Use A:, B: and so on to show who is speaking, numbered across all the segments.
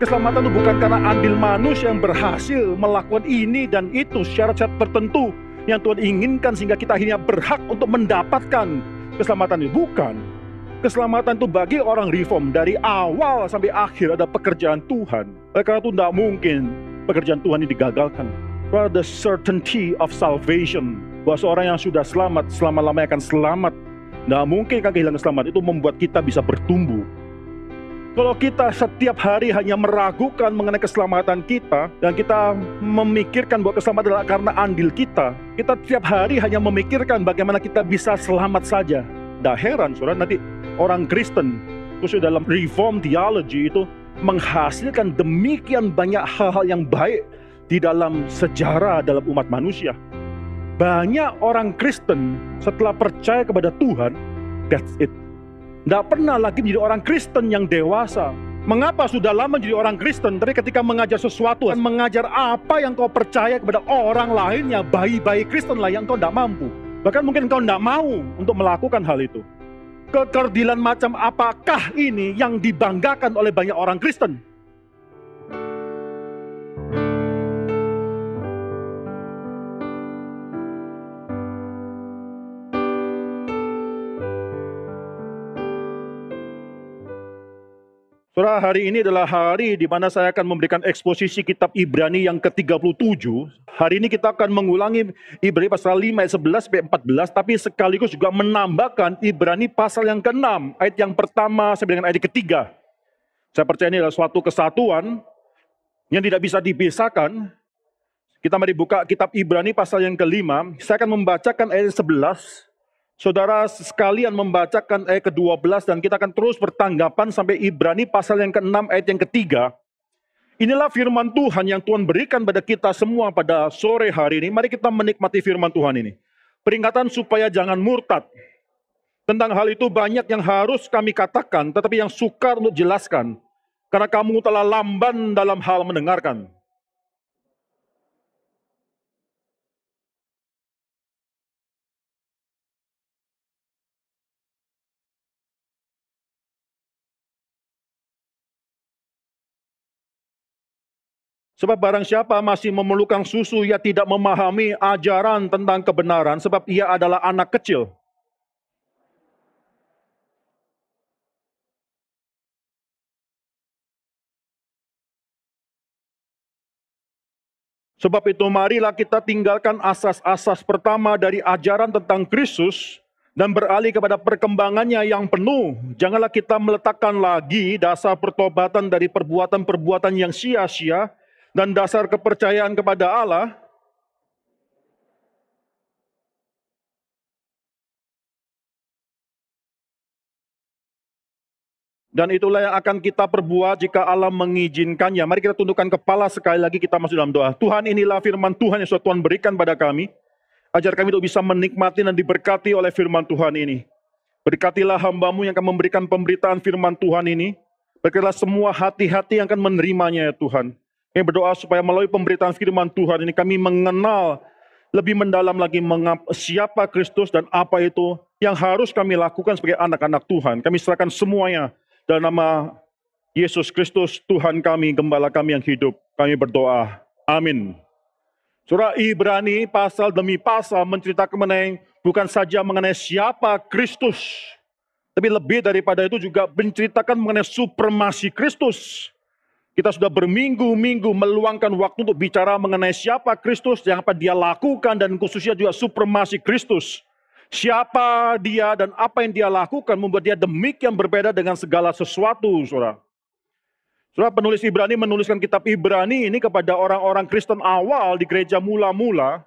A: Keselamatan itu bukan karena andil manusia yang berhasil melakukan ini dan itu syarat-syarat tertentu yang Tuhan inginkan sehingga kita akhirnya berhak untuk mendapatkan keselamatan itu. Bukan. Keselamatan itu bagi orang reform dari awal sampai akhir ada pekerjaan Tuhan. Oleh karena itu tidak mungkin pekerjaan Tuhan ini digagalkan. For the certainty of salvation. Bahwa seorang yang sudah selamat, selama-lamanya akan selamat. Tidak mungkin kan kehilangan selamat itu membuat kita bisa bertumbuh kalau kita setiap hari hanya meragukan mengenai keselamatan kita dan kita memikirkan bahwa keselamatan adalah karena andil kita, kita setiap hari hanya memikirkan bagaimana kita bisa selamat saja. Tidak heran, saudara, nanti orang Kristen, khususnya dalam reform theology itu menghasilkan demikian banyak hal-hal yang baik di dalam sejarah dalam umat manusia. Banyak orang Kristen setelah percaya kepada Tuhan, that's it tidak pernah lagi menjadi orang Kristen yang dewasa. Mengapa sudah lama jadi orang Kristen, tapi ketika mengajar sesuatu, mengajar apa yang kau percaya kepada orang lainnya, bayi-bayi Kristen lah yang kau tidak mampu. Bahkan mungkin kau tidak mau untuk melakukan hal itu. Kekerdilan macam apakah ini yang dibanggakan oleh banyak orang Kristen? Saudara, hari ini adalah hari di mana saya akan memberikan eksposisi kitab Ibrani yang ke-37. Hari ini kita akan mengulangi Ibrani pasal 5 ayat 11 sampai 14, tapi sekaligus juga menambahkan Ibrani pasal yang ke-6, ayat yang pertama sampai dengan ayat ketiga. Saya percaya ini adalah suatu kesatuan yang tidak bisa dipisahkan. Kita mari buka kitab Ibrani pasal yang kelima. Saya akan membacakan ayat 11 Saudara sekalian membacakan ayat ke-12 dan kita akan terus bertanggapan sampai Ibrani pasal yang ke-6 ayat yang ketiga. Inilah firman Tuhan yang Tuhan berikan pada kita semua pada sore hari ini. Mari kita menikmati firman Tuhan ini. Peringatan supaya jangan murtad. Tentang hal itu banyak yang harus kami katakan, tetapi yang sukar untuk jelaskan. Karena kamu telah lamban dalam hal mendengarkan. Sebab barang siapa masih memerlukan susu, ia tidak memahami ajaran tentang kebenaran, sebab ia adalah anak kecil. Sebab itu marilah kita tinggalkan asas-asas pertama dari ajaran tentang Kristus dan beralih kepada perkembangannya yang penuh. Janganlah kita meletakkan lagi dasar pertobatan dari perbuatan-perbuatan yang sia-sia, dan dasar kepercayaan kepada Allah Dan itulah yang akan kita perbuat jika Allah mengizinkannya. Mari kita tundukkan kepala sekali lagi kita masuk dalam doa. Tuhan inilah firman Tuhan yang sudah Tuhan berikan pada kami. Ajar kami untuk bisa menikmati dan diberkati oleh firman Tuhan ini. Berkatilah hambamu yang akan memberikan pemberitaan firman Tuhan ini. Berkatilah semua hati-hati yang akan menerimanya ya Tuhan. Kami berdoa supaya melalui pemberitaan firman Tuhan ini kami mengenal lebih mendalam lagi siapa Kristus dan apa itu yang harus kami lakukan sebagai anak-anak Tuhan. Kami serahkan semuanya dalam nama Yesus Kristus Tuhan kami, gembala kami yang hidup. Kami berdoa. Amin. Surah Ibrani pasal demi pasal menceritakan mengenai bukan saja mengenai siapa Kristus, tapi lebih daripada itu juga menceritakan mengenai supremasi Kristus kita sudah berminggu-minggu meluangkan waktu untuk bicara mengenai siapa Kristus, yang apa dia lakukan, dan khususnya juga supremasi Kristus. Siapa dia dan apa yang dia lakukan membuat dia demikian berbeda dengan segala sesuatu, saudara. Saudara penulis Ibrani menuliskan kitab Ibrani ini kepada orang-orang Kristen awal di gereja mula-mula.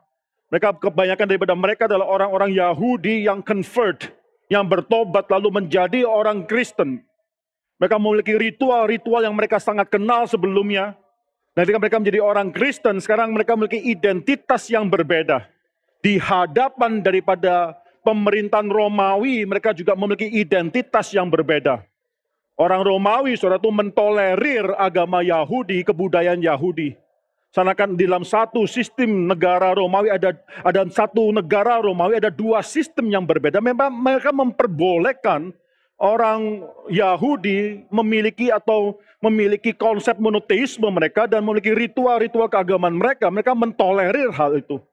A: Mereka kebanyakan daripada mereka adalah orang-orang Yahudi yang convert, yang bertobat lalu menjadi orang Kristen. Mereka memiliki ritual-ritual yang mereka sangat kenal sebelumnya. Dan ketika mereka menjadi orang Kristen, sekarang mereka memiliki identitas yang berbeda. Di hadapan daripada pemerintahan Romawi, mereka juga memiliki identitas yang berbeda. Orang Romawi, saudara itu mentolerir agama Yahudi, kebudayaan Yahudi. Sana kan di dalam satu sistem negara Romawi ada ada satu negara Romawi ada dua sistem yang berbeda. Memang mereka memperbolehkan orang Yahudi memiliki atau memiliki konsep monoteisme mereka dan memiliki ritual-ritual keagamaan mereka. Mereka mentolerir hal itu.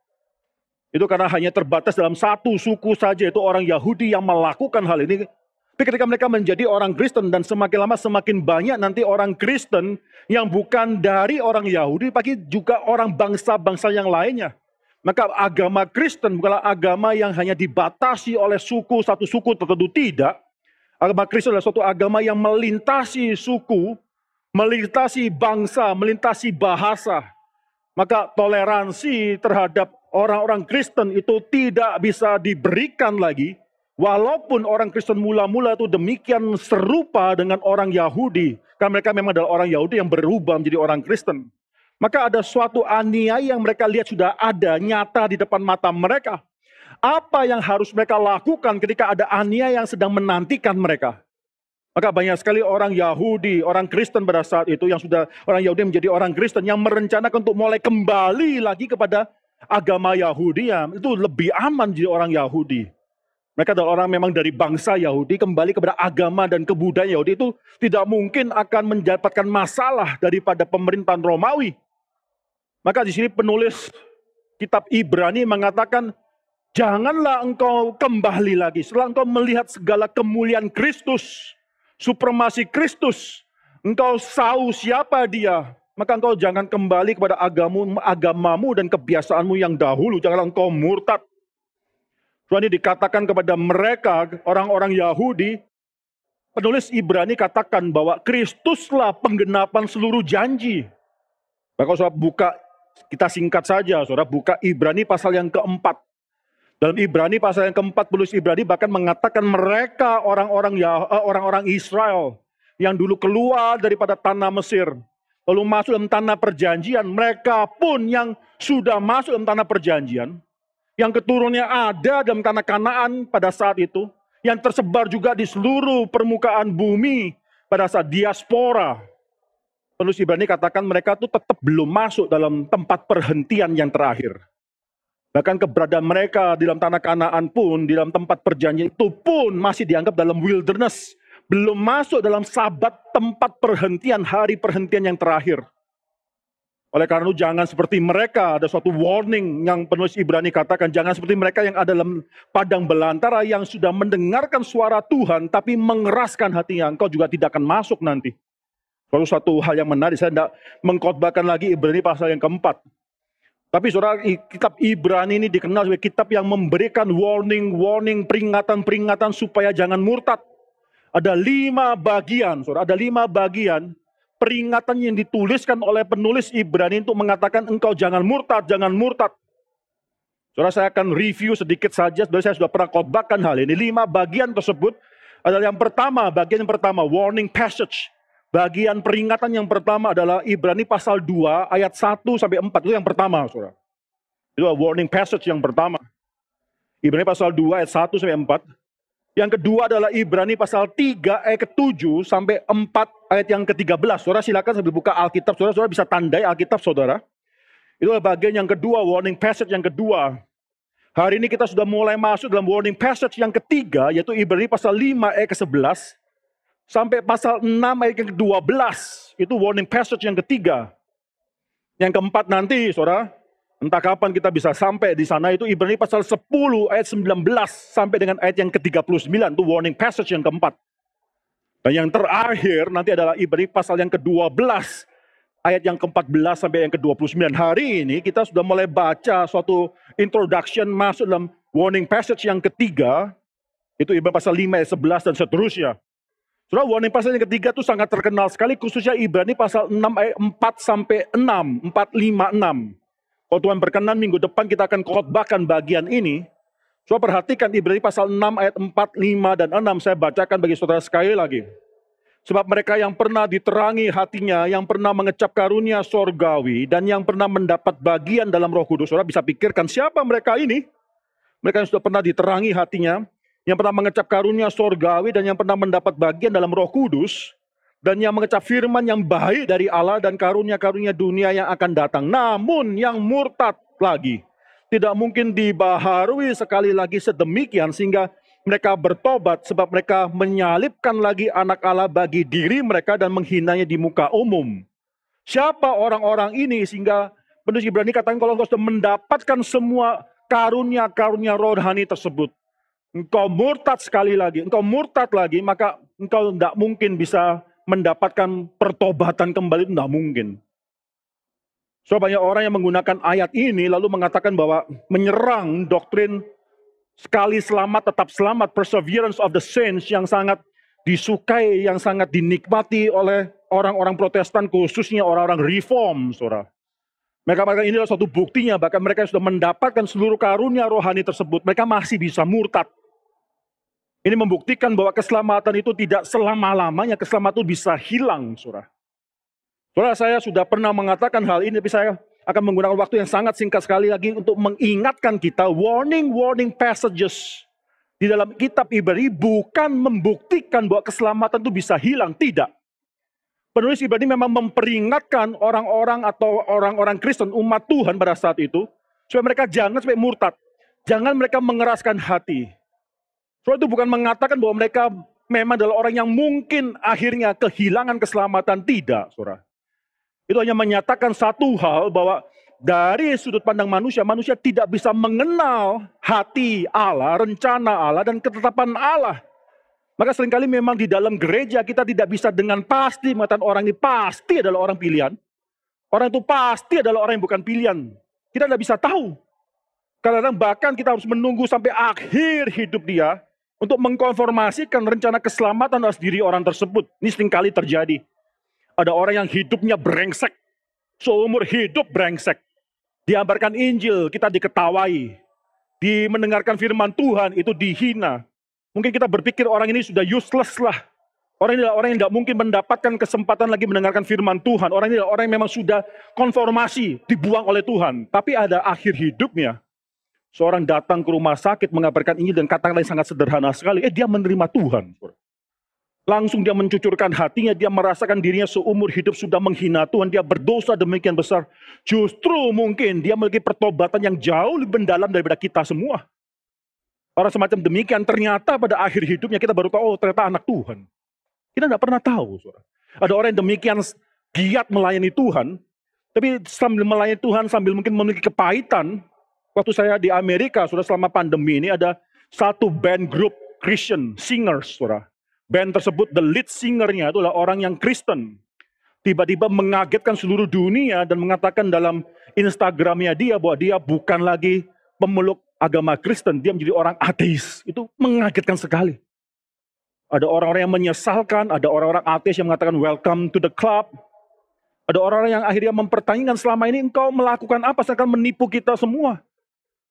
A: Itu karena hanya terbatas dalam satu suku saja, itu orang Yahudi yang melakukan hal ini. Tapi ketika mereka menjadi orang Kristen dan semakin lama semakin banyak nanti orang Kristen yang bukan dari orang Yahudi, tapi juga orang bangsa-bangsa yang lainnya. Maka agama Kristen bukanlah agama yang hanya dibatasi oleh suku, satu suku tertentu, tidak. Agama Kristen adalah suatu agama yang melintasi suku, melintasi bangsa, melintasi bahasa. Maka toleransi terhadap orang-orang Kristen itu tidak bisa diberikan lagi. Walaupun orang Kristen mula-mula itu demikian serupa dengan orang Yahudi. Karena mereka memang adalah orang Yahudi yang berubah menjadi orang Kristen. Maka ada suatu aniaya yang mereka lihat sudah ada nyata di depan mata mereka. Apa yang harus mereka lakukan ketika ada Ania yang sedang menantikan mereka? Maka banyak sekali orang Yahudi, orang Kristen pada saat itu yang sudah orang Yahudi menjadi orang Kristen yang merencanakan untuk mulai kembali lagi kepada agama Yahudi ya itu lebih aman jadi orang Yahudi. Mereka adalah orang memang dari bangsa Yahudi kembali kepada agama dan kebudayaan Yahudi itu tidak mungkin akan mendapatkan masalah daripada pemerintahan Romawi. Maka di sini penulis kitab Ibrani mengatakan Janganlah engkau kembali lagi setelah engkau melihat segala kemuliaan Kristus, supremasi Kristus, engkau tahu siapa dia, maka engkau jangan kembali kepada agamu, agamamu dan kebiasaanmu yang dahulu. Janganlah engkau murtad. Tuhan ini dikatakan kepada mereka, orang-orang Yahudi, penulis Ibrani katakan bahwa Kristuslah penggenapan seluruh janji. Maka saudara buka, kita singkat saja, saudara buka Ibrani pasal yang keempat. Dalam Ibrani pasal yang keempat penulis Ibrani bahkan mengatakan mereka orang-orang ya orang-orang Israel yang dulu keluar daripada tanah Mesir lalu masuk dalam tanah perjanjian mereka pun yang sudah masuk dalam tanah perjanjian yang keturunannya ada dalam tanah Kanaan pada saat itu yang tersebar juga di seluruh permukaan bumi pada saat diaspora. Penulis Ibrani katakan mereka itu tetap belum masuk dalam tempat perhentian yang terakhir Bahkan keberadaan mereka di dalam tanah kanaan pun, di dalam tempat perjanjian itu pun masih dianggap dalam wilderness. Belum masuk dalam sabat tempat perhentian, hari perhentian yang terakhir. Oleh karena itu jangan seperti mereka, ada suatu warning yang penulis Ibrani katakan, jangan seperti mereka yang ada dalam padang belantara yang sudah mendengarkan suara Tuhan, tapi mengeraskan hatinya, engkau juga tidak akan masuk nanti. Lalu satu hal yang menarik, saya tidak mengkhotbahkan lagi Ibrani pasal yang keempat. Tapi saudara, kitab Ibrani ini dikenal sebagai kitab yang memberikan warning-warning, peringatan-peringatan supaya jangan murtad. Ada lima bagian, saudara, ada lima bagian peringatan yang dituliskan oleh penulis Ibrani untuk mengatakan engkau jangan murtad, jangan murtad. Saudara, saya akan review sedikit saja, saudara saya sudah pernah khotbahkan hal ini. Lima bagian tersebut adalah yang pertama, bagian yang pertama, warning passage. Bagian peringatan yang pertama adalah Ibrani pasal 2 ayat 1 sampai 4. Itu yang pertama, Saudara. Itu warning passage yang pertama. Ibrani pasal 2 ayat 1 sampai 4. Yang kedua adalah Ibrani pasal 3 ayat ke-7 sampai 4 ayat yang ke-13. Saudara silakan sambil buka Alkitab, Saudara, Saudara bisa tandai Alkitab Saudara. Itu adalah bagian yang kedua, warning passage yang kedua. Hari ini kita sudah mulai masuk dalam warning passage yang ketiga, yaitu Ibrani pasal 5 ayat ke-11 Sampai pasal 6 ayat yang ke-12, itu warning passage yang ketiga. Yang keempat nanti, saudara, entah kapan kita bisa sampai di sana, itu Ibrani pasal 10 ayat 19 sampai dengan ayat yang ke-39, itu warning passage yang keempat. Dan yang terakhir nanti adalah Ibrani pasal yang ke-12, ayat yang ke-14 sampai yang ke-29. Hari ini kita sudah mulai baca suatu introduction masuk dalam warning passage yang ketiga, itu Ibrani pasal 5 ayat 11 dan seterusnya. Saudara, warning pasal yang ketiga itu sangat terkenal sekali, khususnya Ibrani pasal 6 ayat 4 sampai 6, 4, 5, 6. Kalau Tuhan berkenan minggu depan kita akan khotbahkan bagian ini. Coba perhatikan Ibrani pasal 6 ayat 4, 5, dan 6. Saya bacakan bagi saudara sekali lagi. Sebab mereka yang pernah diterangi hatinya, yang pernah mengecap karunia sorgawi, dan yang pernah mendapat bagian dalam roh kudus. Saudara bisa pikirkan siapa mereka ini? Mereka yang sudah pernah diterangi hatinya, yang pernah mengecap karunia sorgawi dan yang pernah mendapat bagian dalam roh kudus, dan yang mengecap firman yang baik dari Allah dan karunia-karunia dunia yang akan datang. Namun yang murtad lagi, tidak mungkin dibaharui sekali lagi sedemikian sehingga mereka bertobat sebab mereka menyalibkan lagi anak Allah bagi diri mereka dan menghinanya di muka umum. Siapa orang-orang ini sehingga penulis Ibrani katakan kalau engkau sudah mendapatkan semua karunia-karunia rohani tersebut. Engkau murtad sekali lagi, engkau murtad lagi, maka engkau tidak mungkin bisa mendapatkan pertobatan kembali, tidak mungkin. So banyak orang yang menggunakan ayat ini lalu mengatakan bahwa menyerang doktrin sekali selamat tetap selamat, perseverance of the saints yang sangat disukai, yang sangat dinikmati oleh orang-orang protestan khususnya orang-orang reform, saudara. Mereka mengatakan inilah suatu buktinya, bahkan mereka sudah mendapatkan seluruh karunia rohani tersebut, mereka masih bisa murtad. Ini membuktikan bahwa keselamatan itu tidak selama-lamanya, keselamatan itu bisa hilang, saudara. Saudara, saya sudah pernah mengatakan hal ini, tapi saya akan menggunakan waktu yang sangat singkat sekali lagi untuk mengingatkan kita warning-warning passages di dalam kitab Ibrani bukan membuktikan bahwa keselamatan itu bisa hilang, tidak. Penulis Ibrani memang memperingatkan orang-orang atau orang-orang Kristen umat Tuhan pada saat itu supaya mereka jangan sampai murtad, jangan mereka mengeraskan hati. Soal itu bukan mengatakan bahwa mereka memang adalah orang yang mungkin akhirnya kehilangan keselamatan, tidak, saudara. Itu hanya menyatakan satu hal bahwa dari sudut pandang manusia, manusia tidak bisa mengenal hati Allah, rencana Allah, dan ketetapan Allah. Maka sering kali memang di dalam gereja kita tidak bisa dengan pasti mengatakan orang ini pasti adalah orang pilihan. Orang itu pasti adalah orang yang bukan pilihan. Kita tidak bisa tahu. Kadang-kadang bahkan kita harus menunggu sampai akhir hidup dia untuk mengkonformasikan rencana keselamatan atas diri orang tersebut. Ini sering kali terjadi. Ada orang yang hidupnya brengsek. Seumur hidup brengsek. Diambarkan Injil, kita diketawai. Di mendengarkan firman Tuhan, itu dihina. Mungkin kita berpikir orang ini sudah useless lah. Orang ini adalah orang yang tidak mungkin mendapatkan kesempatan lagi mendengarkan firman Tuhan. Orang ini adalah orang yang memang sudah konformasi, dibuang oleh Tuhan. Tapi ada akhir hidupnya. Seorang datang ke rumah sakit mengabarkan Injil dan kata lain sangat sederhana sekali. Eh dia menerima Tuhan. Langsung dia mencucurkan hatinya, dia merasakan dirinya seumur hidup sudah menghina Tuhan, dia berdosa demikian besar. Justru mungkin dia memiliki pertobatan yang jauh lebih mendalam daripada kita semua. Orang semacam demikian ternyata pada akhir hidupnya kita baru tahu, oh ternyata anak Tuhan. Kita tidak pernah tahu. Saudara. Ada orang yang demikian giat melayani Tuhan, tapi sambil melayani Tuhan, sambil mungkin memiliki kepahitan, waktu saya di Amerika, sudah selama pandemi ini ada satu band group Christian singers, saudara band tersebut the lead singernya adalah orang yang Kristen. Tiba-tiba mengagetkan seluruh dunia dan mengatakan dalam Instagramnya dia bahwa dia bukan lagi pemeluk agama Kristen, dia menjadi orang ateis. Itu mengagetkan sekali. Ada orang-orang yang menyesalkan, ada orang-orang ateis yang mengatakan welcome to the club. Ada orang-orang yang akhirnya mempertanyakan selama ini engkau melakukan apa, seakan menipu kita semua.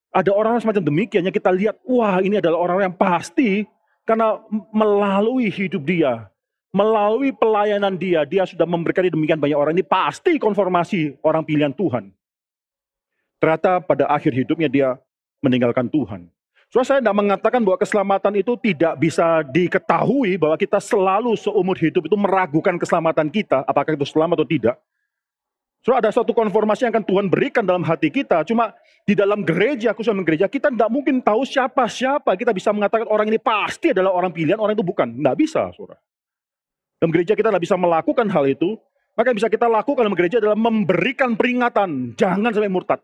A: Ada orang-orang semacam demikian yang kita lihat, wah ini adalah orang-orang yang pasti karena melalui hidup dia, melalui pelayanan dia, dia sudah memberkati demikian banyak orang. Ini pasti konformasi orang pilihan Tuhan. Ternyata pada akhir hidupnya dia meninggalkan Tuhan. So, saya tidak mengatakan bahwa keselamatan itu tidak bisa diketahui bahwa kita selalu seumur hidup itu meragukan keselamatan kita, apakah itu selamat atau tidak. So ada suatu konformasi yang akan Tuhan berikan dalam hati kita. Cuma di dalam gereja, khususnya gereja, kita tidak mungkin tahu siapa-siapa. Kita bisa mengatakan orang ini pasti adalah orang pilihan, orang itu bukan. Tidak bisa, saudara. Dalam gereja kita tidak bisa melakukan hal itu. Maka yang bisa kita lakukan dalam gereja adalah memberikan peringatan. Jangan sampai murtad.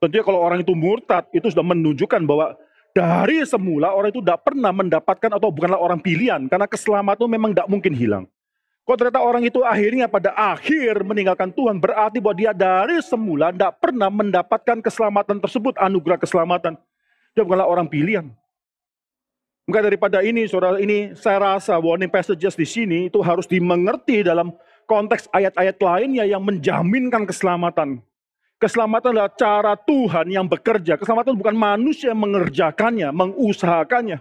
A: Tentunya kalau orang itu murtad, itu sudah menunjukkan bahwa dari semula orang itu tidak pernah mendapatkan atau bukanlah orang pilihan. Karena keselamatan memang tidak mungkin hilang. Kalau ternyata orang itu akhirnya pada akhir meninggalkan Tuhan, berarti bahwa dia dari semula tidak pernah mendapatkan keselamatan tersebut, anugerah keselamatan. Dia bukanlah orang pilihan. Maka daripada ini, saudara, ini saya rasa warning passages di sini itu harus dimengerti dalam konteks ayat-ayat lainnya yang menjaminkan keselamatan. Keselamatan adalah cara Tuhan yang bekerja. Keselamatan bukan manusia yang mengerjakannya, mengusahakannya.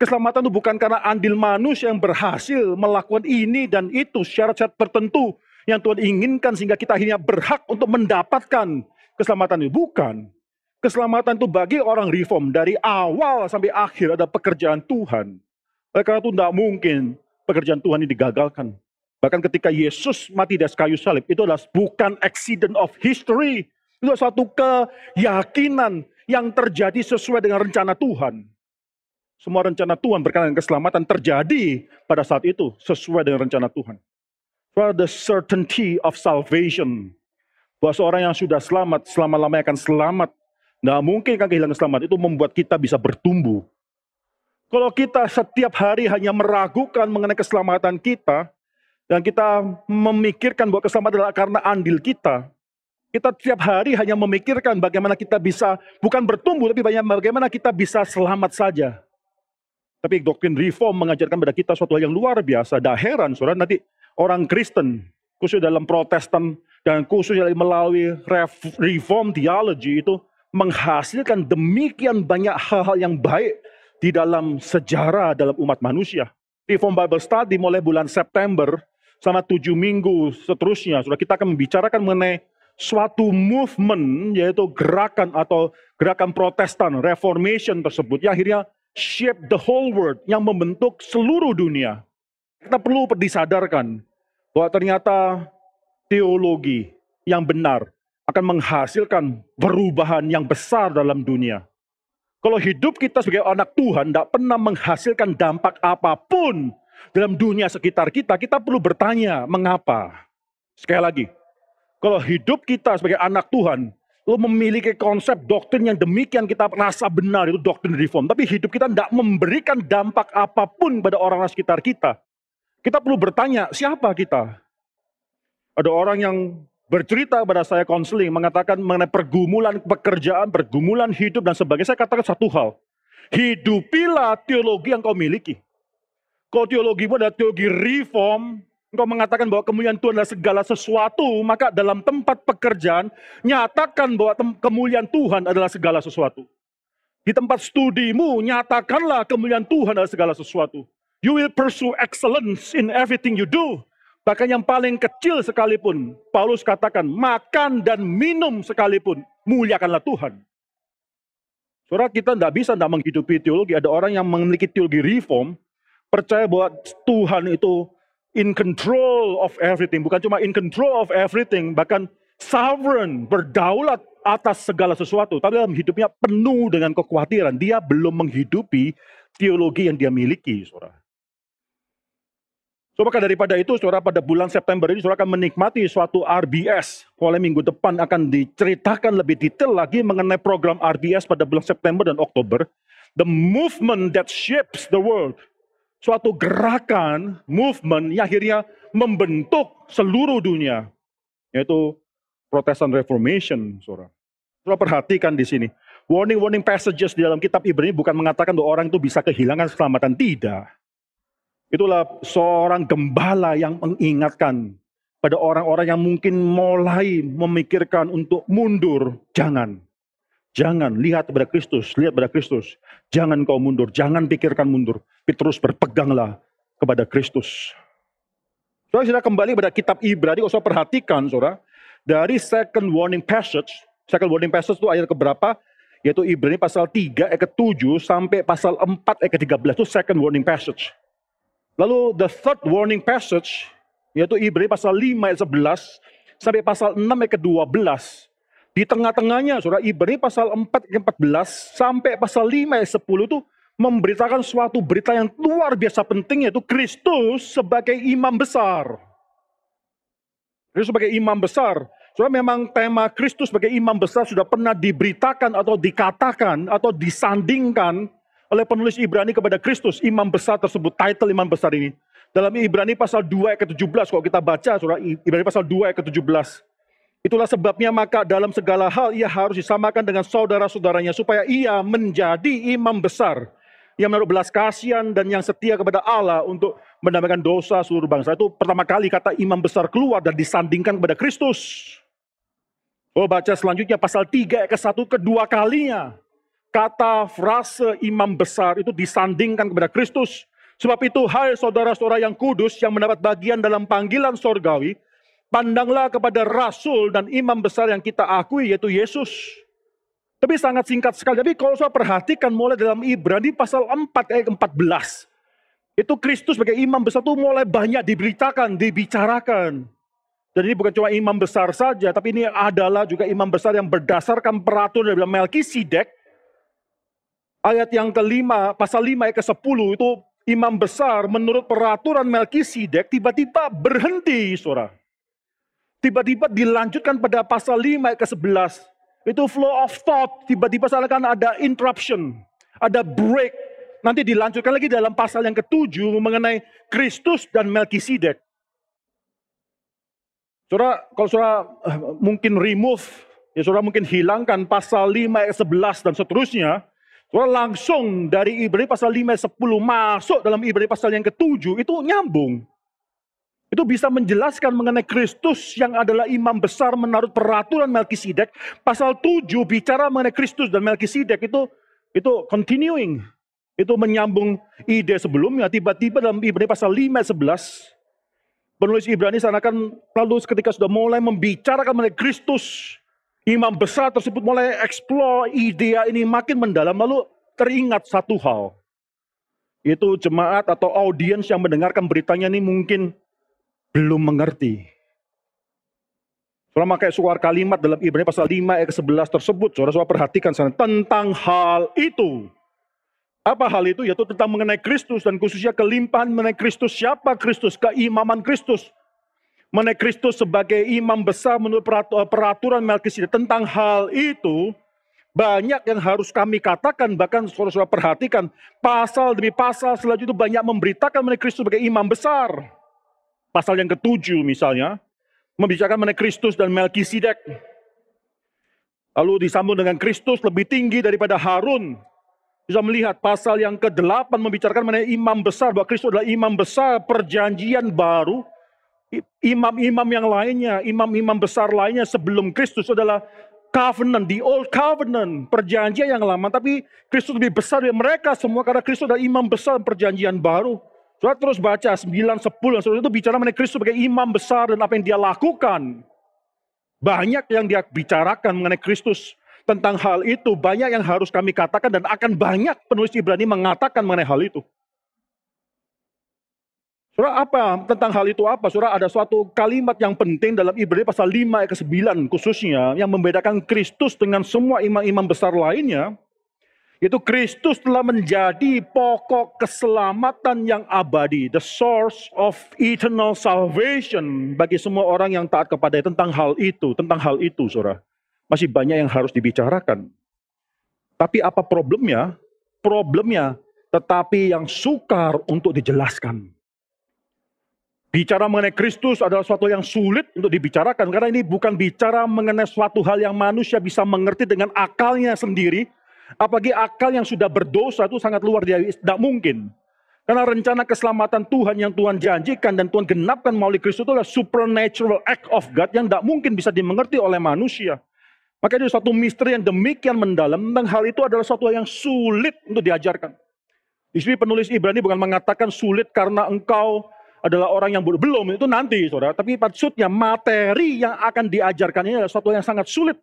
A: Keselamatan itu bukan karena andil manusia yang berhasil melakukan ini dan itu syarat-syarat tertentu yang Tuhan inginkan sehingga kita akhirnya berhak untuk mendapatkan keselamatan itu. Bukan. Keselamatan itu bagi orang reform dari awal sampai akhir ada pekerjaan Tuhan. Oleh karena itu tidak mungkin pekerjaan Tuhan ini digagalkan. Bahkan ketika Yesus mati di kayu salib, itu adalah bukan accident of history. Itu suatu keyakinan yang terjadi sesuai dengan rencana Tuhan. Semua rencana Tuhan berkaitan dengan keselamatan terjadi pada saat itu sesuai dengan rencana Tuhan. For the certainty of salvation. Bahwa seorang yang sudah selamat, selama-lamanya akan selamat. Nah mungkin kan kehilangan selamat itu membuat kita bisa bertumbuh. Kalau kita setiap hari hanya meragukan mengenai keselamatan kita, dan kita memikirkan bahwa keselamatan adalah karena andil kita, kita tiap hari hanya memikirkan bagaimana kita bisa bukan bertumbuh, tapi bagaimana kita bisa selamat saja. Tapi doktrin reform mengajarkan pada kita suatu hal yang luar biasa. Dah heran, saudara, nanti orang Kristen, khusus dalam protestan, dan khusus melalui reform theology itu menghasilkan demikian banyak hal-hal yang baik di dalam sejarah dalam umat manusia. Reform Bible Study mulai bulan September sama tujuh minggu seterusnya, sudah kita akan membicarakan mengenai suatu movement, yaitu gerakan atau gerakan protestan, reformation tersebut, yang akhirnya shape the whole world, yang membentuk seluruh dunia. Kita perlu disadarkan bahwa ternyata teologi yang benar akan menghasilkan perubahan yang besar dalam dunia. Kalau hidup kita sebagai anak Tuhan tidak pernah menghasilkan dampak apa pun dalam dunia sekitar kita, kita perlu bertanya mengapa. Sekali lagi, kalau hidup kita sebagai anak Tuhan, lo memiliki konsep doktrin yang demikian kita rasa benar itu doktrin reform. Tapi hidup kita tidak memberikan dampak apa pun pada orang sekitar kita. Kita perlu bertanya, siapa kita? Ada orang yang bercerita pada saya konseling, mengatakan mengenai pergumulan pekerjaan, pergumulan hidup dan sebagainya. Saya katakan satu hal, hidupilah teologi yang kau miliki. Kalau teologimu adalah teologi reform, engkau mengatakan bahwa kemuliaan Tuhan adalah segala sesuatu, maka dalam tempat pekerjaan, nyatakan bahwa kemuliaan Tuhan adalah segala sesuatu. Di tempat studimu, nyatakanlah kemuliaan Tuhan adalah segala sesuatu. You will pursue excellence in everything you do. Bahkan yang paling kecil sekalipun, Paulus katakan, makan dan minum sekalipun, muliakanlah Tuhan. Saudara kita tidak bisa tidak menghidupi teologi. Ada orang yang memiliki teologi reform, percaya bahwa Tuhan itu in control of everything. Bukan cuma in control of everything, bahkan sovereign, berdaulat atas segala sesuatu. Tapi dalam hidupnya penuh dengan kekhawatiran. Dia belum menghidupi teologi yang dia miliki, saudara. So, maka daripada itu, saudara, pada bulan September ini, saudara akan menikmati suatu RBS. Mulai minggu depan akan diceritakan lebih detail lagi mengenai program RBS pada bulan September dan Oktober. The movement that shapes the world suatu gerakan, movement yang akhirnya membentuk seluruh dunia. Yaitu Protestant Reformation, saudara. Saudara perhatikan di sini. Warning-warning passages di dalam kitab Ibrani bukan mengatakan bahwa orang itu bisa kehilangan keselamatan. Tidak. Itulah seorang gembala yang mengingatkan pada orang-orang yang mungkin mulai memikirkan untuk mundur. Jangan. Jangan lihat pada Kristus, lihat pada Kristus. Jangan kau mundur, jangan pikirkan mundur. Terus berpeganglah kepada Kristus. Saudara sudah kembali pada kitab Ibrani, usah perhatikan saudara. Dari second warning passage, second warning passage itu ayat keberapa? Yaitu Ibrani pasal 3 ayat ke-7 sampai pasal 4 ayat ke-13 itu second warning passage. Lalu the third warning passage yaitu Ibrani pasal 5 ayat 11 sampai pasal 6 ayat ke-12 di tengah-tengahnya, saudara Ibrani pasal 4 14 sampai pasal 5 ayat 10 itu memberitakan suatu berita yang luar biasa penting yaitu Kristus sebagai imam besar. Kristus sebagai imam besar. Saudara memang tema Kristus sebagai imam besar sudah pernah diberitakan atau dikatakan atau disandingkan oleh penulis Ibrani kepada Kristus, imam besar tersebut, title imam besar ini. Dalam Ibrani pasal 2 ayat ke-17, kalau kita baca, saudara, Ibrani pasal 2 ayat ke-17. Itulah sebabnya maka dalam segala hal ia harus disamakan dengan saudara-saudaranya supaya ia menjadi imam besar yang menaruh belas kasihan dan yang setia kepada Allah untuk mendamaikan dosa seluruh bangsa. Itu pertama kali kata imam besar keluar dan disandingkan kepada Kristus. Oh baca selanjutnya pasal 3 ke 1 kedua kalinya. Kata frase imam besar itu disandingkan kepada Kristus. Sebab itu hai saudara-saudara yang kudus yang mendapat bagian dalam panggilan sorgawi Pandanglah kepada rasul dan imam besar yang kita akui yaitu Yesus. Tapi sangat singkat sekali. Tapi kalau saya perhatikan mulai dalam Ibrani pasal 4 ayat 14. Itu Kristus sebagai imam besar itu mulai banyak diberitakan, dibicarakan. Dan ini bukan cuma imam besar saja, tapi ini adalah juga imam besar yang berdasarkan peraturan dari Melkisedek Ayat yang kelima, pasal lima ayat ke-10 itu imam besar menurut peraturan Melkisedek tiba-tiba berhenti, saudara. Tiba-tiba dilanjutkan pada pasal 5 ayat ke-11. Itu flow of thought, tiba-tiba seakan ada interruption, ada break. Nanti dilanjutkan lagi dalam pasal yang ketujuh mengenai Kristus dan Melkisedek. Saudara, kalau saudara eh, mungkin remove, ya saudara mungkin hilangkan pasal 5 ayat 11 dan seterusnya, saudara langsung dari Ibrani pasal 5 ayat 10 masuk dalam Ibrani pasal yang ketujuh, itu nyambung. Itu bisa menjelaskan mengenai Kristus yang adalah imam besar menurut peraturan Melkisedek. Pasal 7 bicara mengenai Kristus dan Melkisedek itu itu continuing. Itu menyambung ide sebelumnya. Tiba-tiba dalam Ibrani pasal 5 11 penulis Ibrani sanakan lalu ketika sudah mulai membicarakan mengenai Kristus, imam besar tersebut mulai explore ide ini makin mendalam lalu teringat satu hal. Itu jemaat atau audiens yang mendengarkan beritanya ini mungkin belum mengerti. Saudara pakai suar kalimat dalam Ibrani pasal 5 ayat ke-11 tersebut. Saudara-saudara perhatikan sana tentang hal itu. Apa hal itu? Yaitu tentang mengenai Kristus dan khususnya kelimpahan mengenai Kristus. Siapa Kristus? Keimaman Kristus. Mengenai Kristus sebagai imam besar menurut peraturan Melkisedek. Tentang hal itu, banyak yang harus kami katakan, bahkan saudara-saudara perhatikan, pasal demi pasal selanjutnya banyak memberitakan mengenai Kristus sebagai imam besar pasal yang ketujuh misalnya, membicarakan mengenai Kristus dan Melkisedek. Lalu disambung dengan Kristus lebih tinggi daripada Harun. Bisa melihat pasal yang ke-8 membicarakan mengenai imam besar, bahwa Kristus adalah imam besar perjanjian baru. Imam-imam yang lainnya, imam-imam besar lainnya sebelum Kristus adalah covenant, the old covenant, perjanjian yang lama. Tapi Kristus lebih besar dari mereka semua karena Kristus adalah imam besar perjanjian baru. Saudara terus baca 9, 10, saudara itu bicara mengenai Kristus sebagai imam besar dan apa yang dia lakukan. Banyak yang dia bicarakan mengenai Kristus tentang hal itu. Banyak yang harus kami katakan dan akan banyak penulis Ibrani mengatakan mengenai hal itu. Saudara apa tentang hal itu apa? Saudara ada suatu kalimat yang penting dalam Ibrani pasal 5 ayat ke-9 khususnya yang membedakan Kristus dengan semua imam-imam besar lainnya. Itu Kristus telah menjadi pokok keselamatan yang abadi, the source of eternal salvation bagi semua orang yang taat kepada tentang hal itu, tentang hal itu, Saudara. Masih banyak yang harus dibicarakan. Tapi apa problemnya? Problemnya tetapi yang sukar untuk dijelaskan. Bicara mengenai Kristus adalah suatu yang sulit untuk dibicarakan karena ini bukan bicara mengenai suatu hal yang manusia bisa mengerti dengan akalnya sendiri, Apalagi akal yang sudah berdosa itu sangat luar biasa, tidak mungkin. Karena rencana keselamatan Tuhan yang Tuhan janjikan dan Tuhan genapkan melalui Kristus itu adalah supernatural act of God yang tidak mungkin bisa dimengerti oleh manusia. Maka itu satu misteri yang demikian mendalam tentang hal itu adalah suatu yang sulit untuk diajarkan. Di sini penulis Ibrani bukan mengatakan sulit karena engkau adalah orang yang belum itu nanti saudara. Tapi maksudnya materi yang akan diajarkan ini adalah suatu yang sangat sulit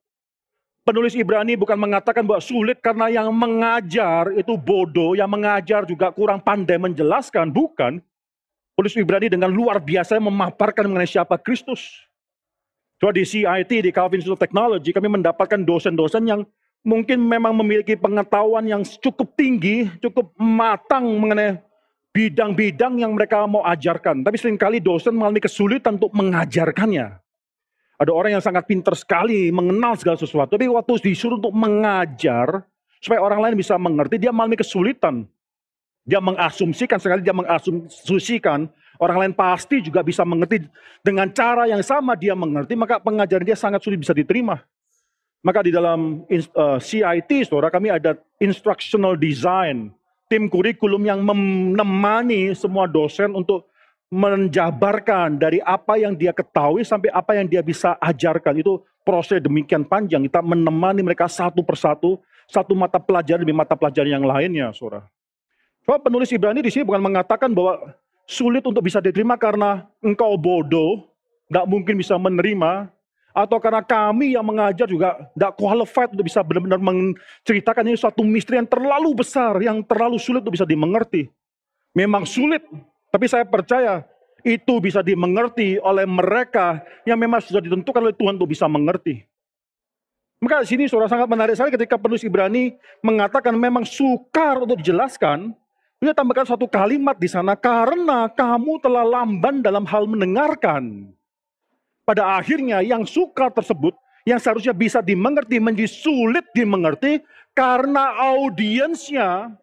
A: Penulis Ibrani bukan mengatakan bahwa sulit karena yang mengajar itu bodoh, yang mengajar juga kurang pandai menjelaskan, bukan. Penulis Ibrani dengan luar biasa memaparkan mengenai siapa Kristus. Coba di CIT, di Calvin Institute of Technology, kami mendapatkan dosen-dosen yang mungkin memang memiliki pengetahuan yang cukup tinggi, cukup matang mengenai bidang-bidang yang mereka mau ajarkan. Tapi sering kali dosen mengalami kesulitan untuk mengajarkannya. Ada orang yang sangat pintar sekali mengenal segala sesuatu, tapi waktu disuruh untuk mengajar supaya orang lain bisa mengerti, dia mengalami kesulitan. Dia mengasumsikan sekali dia mengasumsikan orang lain pasti juga bisa mengerti dengan cara yang sama dia mengerti, maka pengajaran dia sangat sulit bisa diterima. Maka di dalam uh, CIT, saudara kami ada instructional design, tim kurikulum yang menemani semua dosen untuk menjabarkan dari apa yang dia ketahui sampai apa yang dia bisa ajarkan. Itu proses demikian panjang. Kita menemani mereka satu persatu, satu mata pelajaran demi mata pelajaran yang lainnya, saudara. Coba penulis Ibrani di sini bukan mengatakan bahwa sulit untuk bisa diterima karena engkau bodoh, nggak mungkin bisa menerima, atau karena kami yang mengajar juga tidak qualified untuk bisa benar-benar menceritakan ini suatu misteri yang terlalu besar, yang terlalu sulit untuk bisa dimengerti. Memang sulit, tapi saya percaya itu bisa dimengerti oleh mereka yang memang sudah ditentukan oleh Tuhan untuk bisa mengerti. Maka di sini saudara sangat menarik sekali ketika penulis Ibrani mengatakan memang sukar untuk dijelaskan. Dia tambahkan satu kalimat di sana, karena kamu telah lamban dalam hal mendengarkan. Pada akhirnya yang sukar tersebut, yang seharusnya bisa dimengerti menjadi sulit dimengerti karena audiensnya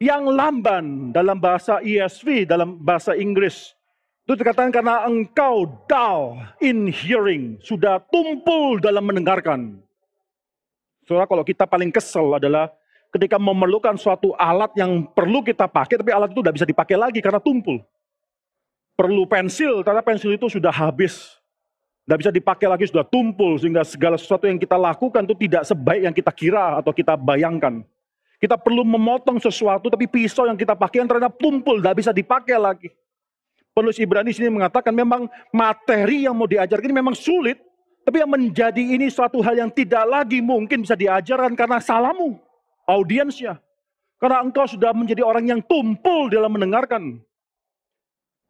A: yang lamban dalam bahasa ESV, dalam bahasa Inggris. Itu dikatakan karena engkau dull in hearing, sudah tumpul dalam mendengarkan. Saudara, kalau kita paling kesel adalah ketika memerlukan suatu alat yang perlu kita pakai, tapi alat itu tidak bisa dipakai lagi karena tumpul. Perlu pensil, karena pensil itu sudah habis. Tidak bisa dipakai lagi, sudah tumpul. Sehingga segala sesuatu yang kita lakukan itu tidak sebaik yang kita kira atau kita bayangkan. Kita perlu memotong sesuatu, tapi pisau yang kita pakai yang ternyata tumpul, tidak bisa dipakai lagi. Penulis Ibrani sini mengatakan memang materi yang mau diajarkan ini memang sulit, tapi yang menjadi ini suatu hal yang tidak lagi mungkin bisa diajarkan karena salahmu, audiensnya. Karena engkau sudah menjadi orang yang tumpul dalam mendengarkan.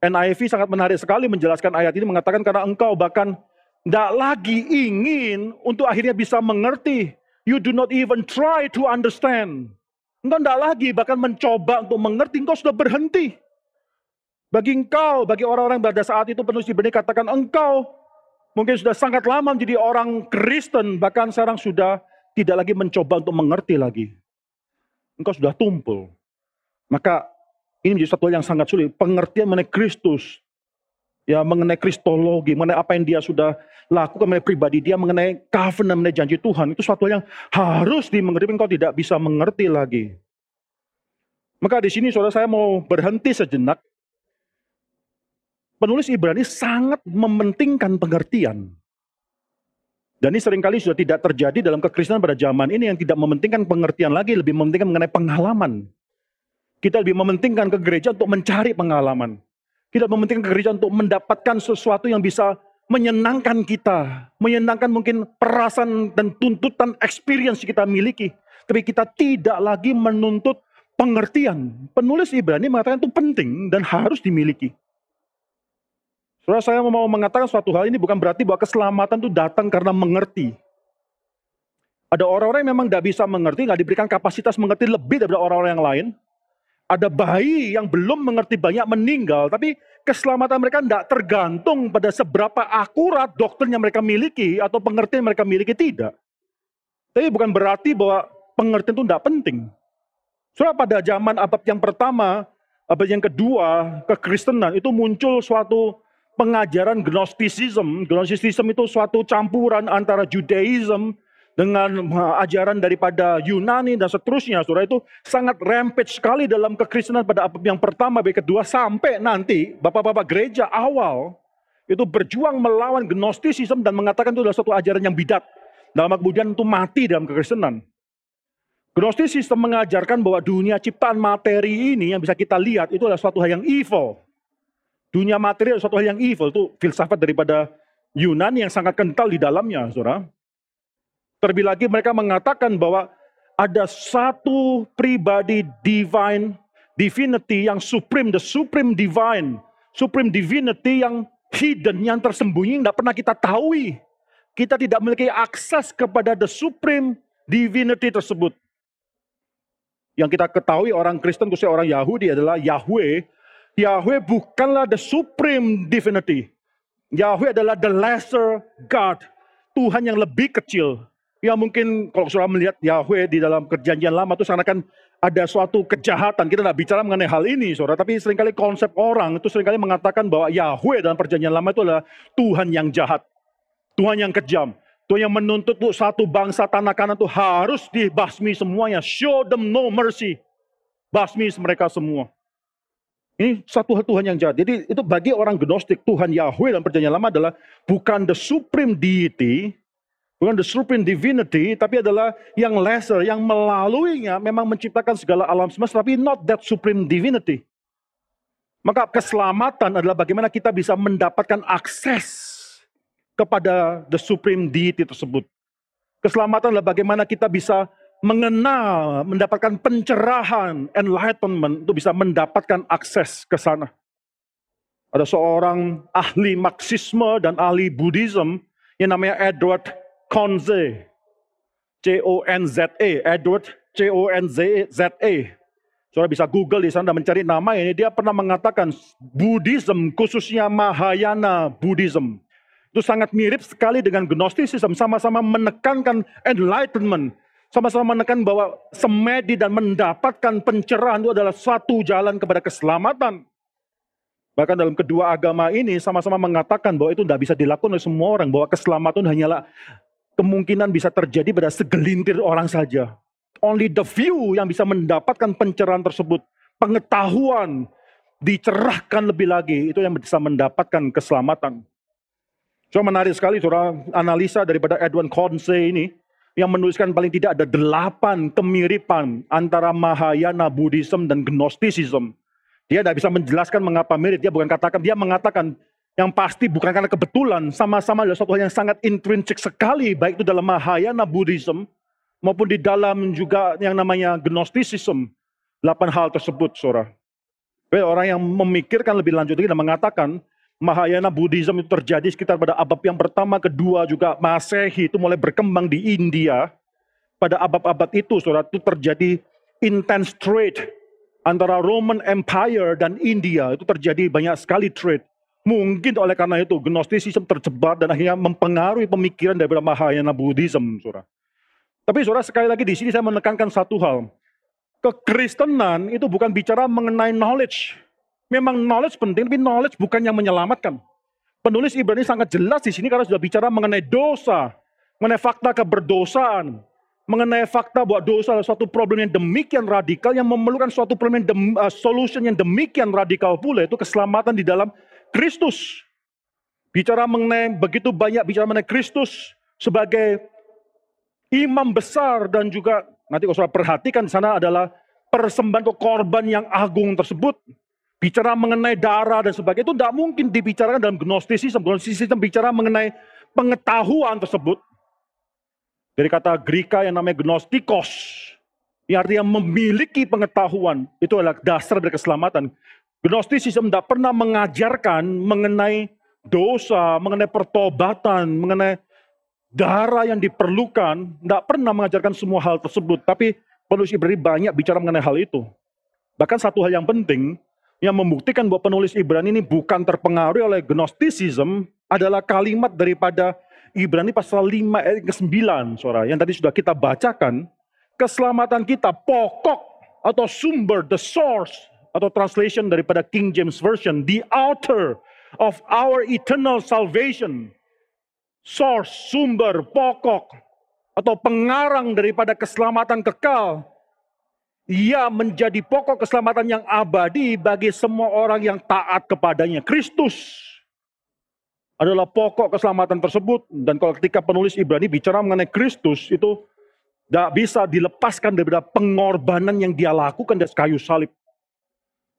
A: NIV sangat menarik sekali menjelaskan ayat ini mengatakan karena engkau bahkan tidak lagi ingin untuk akhirnya bisa mengerti. You do not even try to understand. Engkau tidak lagi bahkan mencoba untuk mengerti, engkau sudah berhenti. Bagi engkau, bagi orang-orang pada saat itu penulis Ibrani katakan engkau mungkin sudah sangat lama menjadi orang Kristen, bahkan sekarang sudah tidak lagi mencoba untuk mengerti lagi. Engkau sudah tumpul. Maka ini menjadi satu yang sangat sulit. Pengertian mengenai Kristus, ya mengenai kristologi, mengenai apa yang dia sudah lakukan mengenai pribadi dia, mengenai covenant, mengenai janji Tuhan, itu suatu yang harus dimengerti, engkau tidak bisa mengerti lagi. Maka di sini saudara saya mau berhenti sejenak penulis Ibrani sangat mementingkan pengertian. Dan ini sering kali sudah tidak terjadi dalam kekristenan pada zaman ini yang tidak mementingkan pengertian lagi, lebih mementingkan mengenai pengalaman. Kita lebih mementingkan ke gereja untuk mencari pengalaman. Kita mementingkan gereja untuk mendapatkan sesuatu yang bisa menyenangkan kita. Menyenangkan mungkin perasaan dan tuntutan experience kita miliki. Tapi kita tidak lagi menuntut pengertian. Penulis Ibrani mengatakan itu penting dan harus dimiliki. Saudara saya mau mengatakan suatu hal ini bukan berarti bahwa keselamatan itu datang karena mengerti. Ada orang-orang yang memang tidak bisa mengerti, nggak diberikan kapasitas mengerti lebih daripada orang-orang yang lain. Ada bayi yang belum mengerti banyak meninggal, tapi keselamatan mereka tidak tergantung pada seberapa akurat dokternya mereka miliki atau pengertian mereka miliki tidak. Tapi bukan berarti bahwa pengertian itu tidak penting. Soalnya pada zaman abad yang pertama, abad yang kedua, kekristenan itu muncul suatu pengajaran Gnosticism. Gnosticism itu suatu campuran antara Judaism dengan ajaran daripada Yunani dan seterusnya. Saudara itu sangat rampage sekali dalam kekristenan pada abad yang pertama, abad kedua sampai nanti bapak-bapak gereja awal itu berjuang melawan Gnosticism dan mengatakan itu adalah suatu ajaran yang bidat. Dalam kemudian itu mati dalam kekristenan. Gnosticism mengajarkan bahwa dunia ciptaan materi ini yang bisa kita lihat itu adalah suatu hal yang evil. Dunia materi adalah suatu hal yang evil, itu filsafat daripada Yunani yang sangat kental di dalamnya, saudara. Terlebih lagi mereka mengatakan bahwa ada satu pribadi divine, divinity yang supreme, the supreme divine, supreme divinity yang hidden, yang tersembunyi, tidak pernah kita tahu. Kita tidak memiliki akses kepada the supreme divinity tersebut. Yang kita ketahui orang Kristen, khususnya orang Yahudi adalah Yahweh Yahweh bukanlah the supreme divinity. Yahweh adalah the lesser God. Tuhan yang lebih kecil. Ya mungkin kalau saudara melihat Yahweh di dalam perjanjian lama itu seakan ada suatu kejahatan. Kita tidak bicara mengenai hal ini, saudara. Tapi sering kali konsep orang itu sering kali mengatakan bahwa Yahweh dalam perjanjian lama itu adalah Tuhan yang jahat. Tuhan yang kejam. Tuhan yang menuntut satu bangsa tanah kanan itu harus dibasmi semuanya. Show them no mercy. Basmi mereka semua. Ini satu Tuhan yang jahat. Jadi itu bagi orang gnostik, Tuhan Yahweh dalam perjanjian lama adalah bukan the supreme deity, bukan the supreme divinity, tapi adalah yang lesser, yang melaluinya memang menciptakan segala alam semesta, tapi not that supreme divinity. Maka keselamatan adalah bagaimana kita bisa mendapatkan akses kepada the supreme deity tersebut. Keselamatan adalah bagaimana kita bisa mengenal, mendapatkan pencerahan, enlightenment untuk bisa mendapatkan akses ke sana. Ada seorang ahli Marxisme dan ahli Buddhism yang namanya Edward Conze. C-O-N-Z-E, Edward C-O-N-Z-E. Saudara bisa Google di sana mencari nama ini. Dia pernah mengatakan Buddhism, khususnya Mahayana Buddhism. Itu sangat mirip sekali dengan Gnosticism. Sama-sama menekankan enlightenment. Sama-sama menekan bahwa semedi dan mendapatkan pencerahan itu adalah satu jalan kepada keselamatan. Bahkan dalam kedua agama ini sama-sama mengatakan bahwa itu tidak bisa dilakukan oleh semua orang. Bahwa keselamatan hanyalah kemungkinan bisa terjadi pada segelintir orang saja. Only the few yang bisa mendapatkan pencerahan tersebut. Pengetahuan dicerahkan lebih lagi. Itu yang bisa mendapatkan keselamatan. So menarik sekali saudara analisa daripada Edwin Conce ini. Yang menuliskan paling tidak ada delapan kemiripan antara Mahayana Buddhism dan Gnosticism. Dia tidak bisa menjelaskan mengapa mirip. Dia bukan katakan, dia mengatakan yang pasti bukan karena kebetulan, sama-sama adalah suatu hal yang sangat intrinsik sekali, baik itu dalam Mahayana Buddhism maupun di dalam juga yang namanya Gnosticism. Delapan hal tersebut, saudara. Orang yang memikirkan lebih lanjut lagi dan mengatakan Mahayana Buddhism itu terjadi sekitar pada abad yang pertama, kedua juga Masehi itu mulai berkembang di India. Pada abad-abad itu, saudara, itu terjadi intense trade antara Roman Empire dan India. Itu terjadi banyak sekali trade. Mungkin oleh karena itu Gnosticism terjebak dan akhirnya mempengaruhi pemikiran daripada Mahayana Buddhism, saudara. Tapi saudara sekali lagi di sini saya menekankan satu hal. Kekristenan itu bukan bicara mengenai knowledge. Memang knowledge penting, tapi knowledge bukan yang menyelamatkan. Penulis Ibrani sangat jelas di sini karena sudah bicara mengenai dosa, mengenai fakta keberdosaan, mengenai fakta bahwa dosa adalah suatu problem yang demikian radikal yang memerlukan suatu problem yang uh, solution yang demikian radikal pula itu keselamatan di dalam Kristus. Bicara mengenai begitu banyak bicara mengenai Kristus sebagai imam besar dan juga nanti kalau saudara perhatikan di sana adalah persembahan atau korban yang agung tersebut. Bicara mengenai darah dan sebagainya itu tidak mungkin dibicarakan dalam gnosticism. Gnosticism bicara mengenai pengetahuan tersebut. Dari kata Greka yang namanya gnostikos. Yang artinya memiliki pengetahuan. Itu adalah dasar dari keselamatan. Gnosticism tidak pernah mengajarkan mengenai dosa, mengenai pertobatan, mengenai darah yang diperlukan, tidak pernah mengajarkan semua hal tersebut. Tapi penulis Ibrani banyak bicara mengenai hal itu. Bahkan satu hal yang penting, yang membuktikan bahwa penulis Ibrani ini bukan terpengaruh oleh Gnosticism, adalah kalimat daripada Ibrani pasal 5 ayat ke-9, suara, yang tadi sudah kita bacakan. Keselamatan kita pokok atau sumber, the source, atau translation daripada King James Version, the author of our eternal salvation source, sumber, pokok, atau pengarang daripada keselamatan kekal. Ia menjadi pokok keselamatan yang abadi bagi semua orang yang taat kepadanya. Kristus adalah pokok keselamatan tersebut. Dan kalau ketika penulis Ibrani bicara mengenai Kristus, itu tidak bisa dilepaskan daripada pengorbanan yang dia lakukan di kayu salib.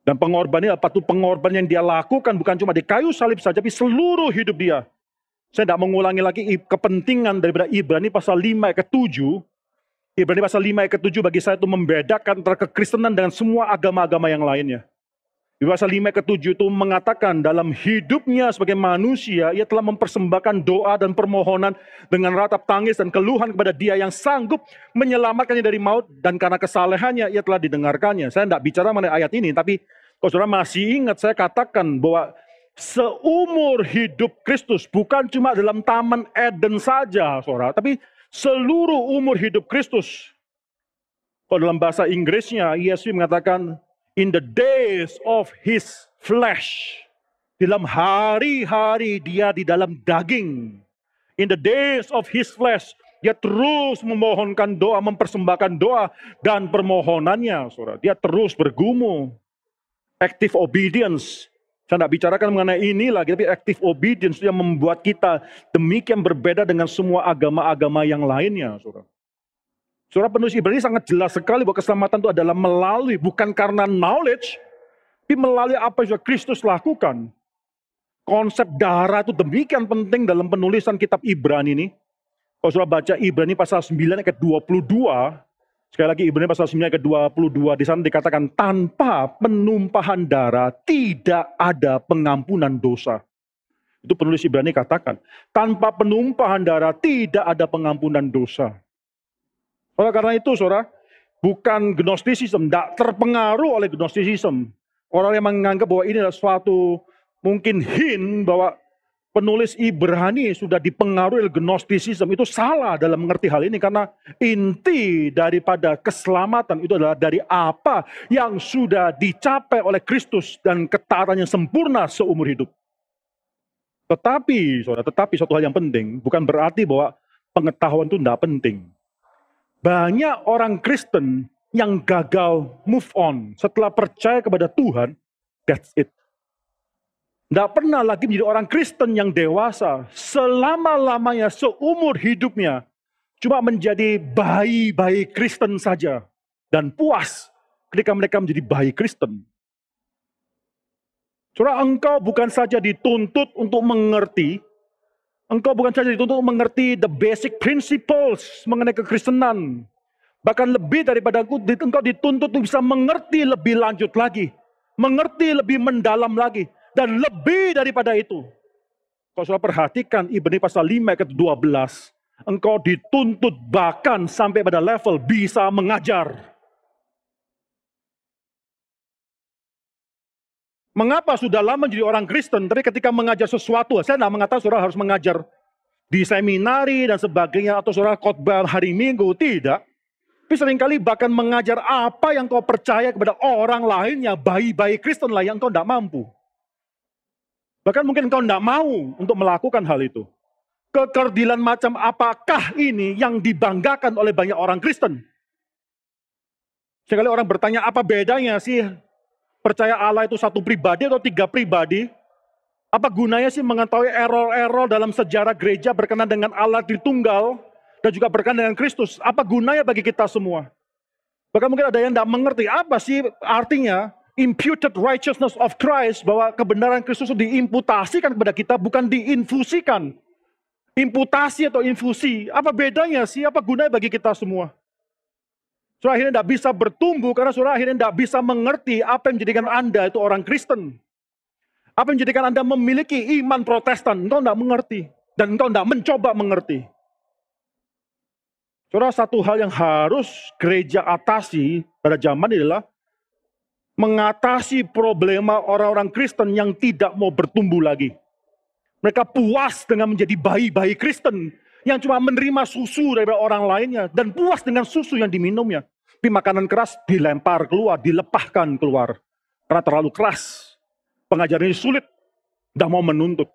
A: Dan pengorbanan apa tuh pengorbanan yang dia lakukan bukan cuma di kayu salib saja, tapi seluruh hidup dia saya tidak mengulangi lagi kepentingan daripada Ibrani pasal 5 ayat ke-7. Ibrani pasal 5 ayat ke-7 bagi saya itu membedakan antara kekristenan dengan semua agama-agama yang lainnya. Di pasal 5 ayat ke-7 itu mengatakan dalam hidupnya sebagai manusia, ia telah mempersembahkan doa dan permohonan dengan ratap tangis dan keluhan kepada dia yang sanggup menyelamatkannya dari maut. Dan karena kesalehannya, ia telah didengarkannya. Saya tidak bicara mengenai ayat ini, tapi kalau saudara masih ingat, saya katakan bahwa seumur hidup Kristus, bukan cuma dalam taman Eden saja, saudara, tapi seluruh umur hidup Kristus. Kalau dalam bahasa Inggrisnya, ESV mengatakan, in the days of his flesh. Dalam hari-hari dia di dalam daging. In the days of his flesh, dia terus memohonkan doa, mempersembahkan doa dan permohonannya, saudara. Dia terus bergumul. Active obedience saya tidak bicarakan mengenai ini lagi, tapi active obedience yang membuat kita demikian berbeda dengan semua agama-agama yang lainnya. Saudara. Surah penulis Ibrani sangat jelas sekali bahwa keselamatan itu adalah melalui, bukan karena knowledge, tapi melalui apa yang Kristus lakukan. Konsep darah itu demikian penting dalam penulisan kitab Ibrani ini. Kalau sudah baca Ibrani pasal 9 ayat 22, Sekali lagi Ibrani pasal 9 ayat 22 di sana dikatakan tanpa penumpahan darah tidak ada pengampunan dosa. Itu penulis Ibrani katakan, tanpa penumpahan darah tidak ada pengampunan dosa. Oleh karena itu, saudara, bukan gnostisism, tidak terpengaruh oleh gnostisism. Orang yang menganggap bahwa ini adalah suatu mungkin hin bahwa penulis Ibrani sudah dipengaruhi oleh gnostisism itu salah dalam mengerti hal ini karena inti daripada keselamatan itu adalah dari apa yang sudah dicapai oleh Kristus dan ketaatan yang sempurna seumur hidup. Tetapi, saudara, tetapi satu hal yang penting bukan berarti bahwa pengetahuan itu tidak penting. Banyak orang Kristen yang gagal move on setelah percaya kepada Tuhan, that's it. Tidak pernah lagi menjadi orang Kristen yang dewasa. Selama-lamanya, seumur hidupnya. Cuma menjadi bayi-bayi Kristen saja. Dan puas ketika mereka menjadi bayi Kristen. Surah engkau bukan saja dituntut untuk mengerti. Engkau bukan saja dituntut mengerti the basic principles mengenai kekristenan. Bahkan lebih daripada engkau dituntut untuk bisa mengerti lebih lanjut lagi. Mengerti lebih mendalam lagi dan lebih daripada itu, kalau saudara perhatikan Ibrani pasal 5 ayat 12, engkau dituntut bahkan sampai pada level bisa mengajar. Mengapa sudah lama jadi orang Kristen, tapi ketika mengajar sesuatu, saya tidak mengatakan saudara harus mengajar di seminari dan sebagainya, atau saudara khotbah hari Minggu, tidak. Tapi sering kali bahkan mengajar apa yang kau percaya kepada orang lainnya, bayi-bayi Kristen lah yang kau tidak mampu. Bahkan mungkin engkau tidak mau untuk melakukan hal itu. Kekerdilan macam apakah ini yang dibanggakan oleh banyak orang Kristen? Sekali orang bertanya, apa bedanya sih percaya Allah itu satu pribadi atau tiga pribadi? Apa gunanya sih mengetahui error-error dalam sejarah gereja berkenan dengan Allah Tritunggal dan juga berkenan dengan Kristus? Apa gunanya bagi kita semua? Bahkan mungkin ada yang tidak mengerti apa sih artinya imputed righteousness of Christ, bahwa kebenaran Kristus diimputasikan kepada kita, bukan diinfusikan. Imputasi atau infusi, apa bedanya sih? Apa gunanya bagi kita semua? Surah akhirnya tidak bisa bertumbuh karena surah akhirnya tidak bisa mengerti apa yang menjadikan Anda itu orang Kristen. Apa yang menjadikan Anda memiliki iman protestan. Engkau tidak mengerti. Dan engkau tidak mencoba mengerti. Saudara, satu hal yang harus gereja atasi pada zaman adalah mengatasi problema orang-orang Kristen yang tidak mau bertumbuh lagi. Mereka puas dengan menjadi bayi-bayi Kristen yang cuma menerima susu dari orang lainnya dan puas dengan susu yang diminumnya. Tapi makanan keras dilempar keluar, dilepahkan keluar. Karena terlalu keras. Pengajaran ini sulit, tidak mau menuntut.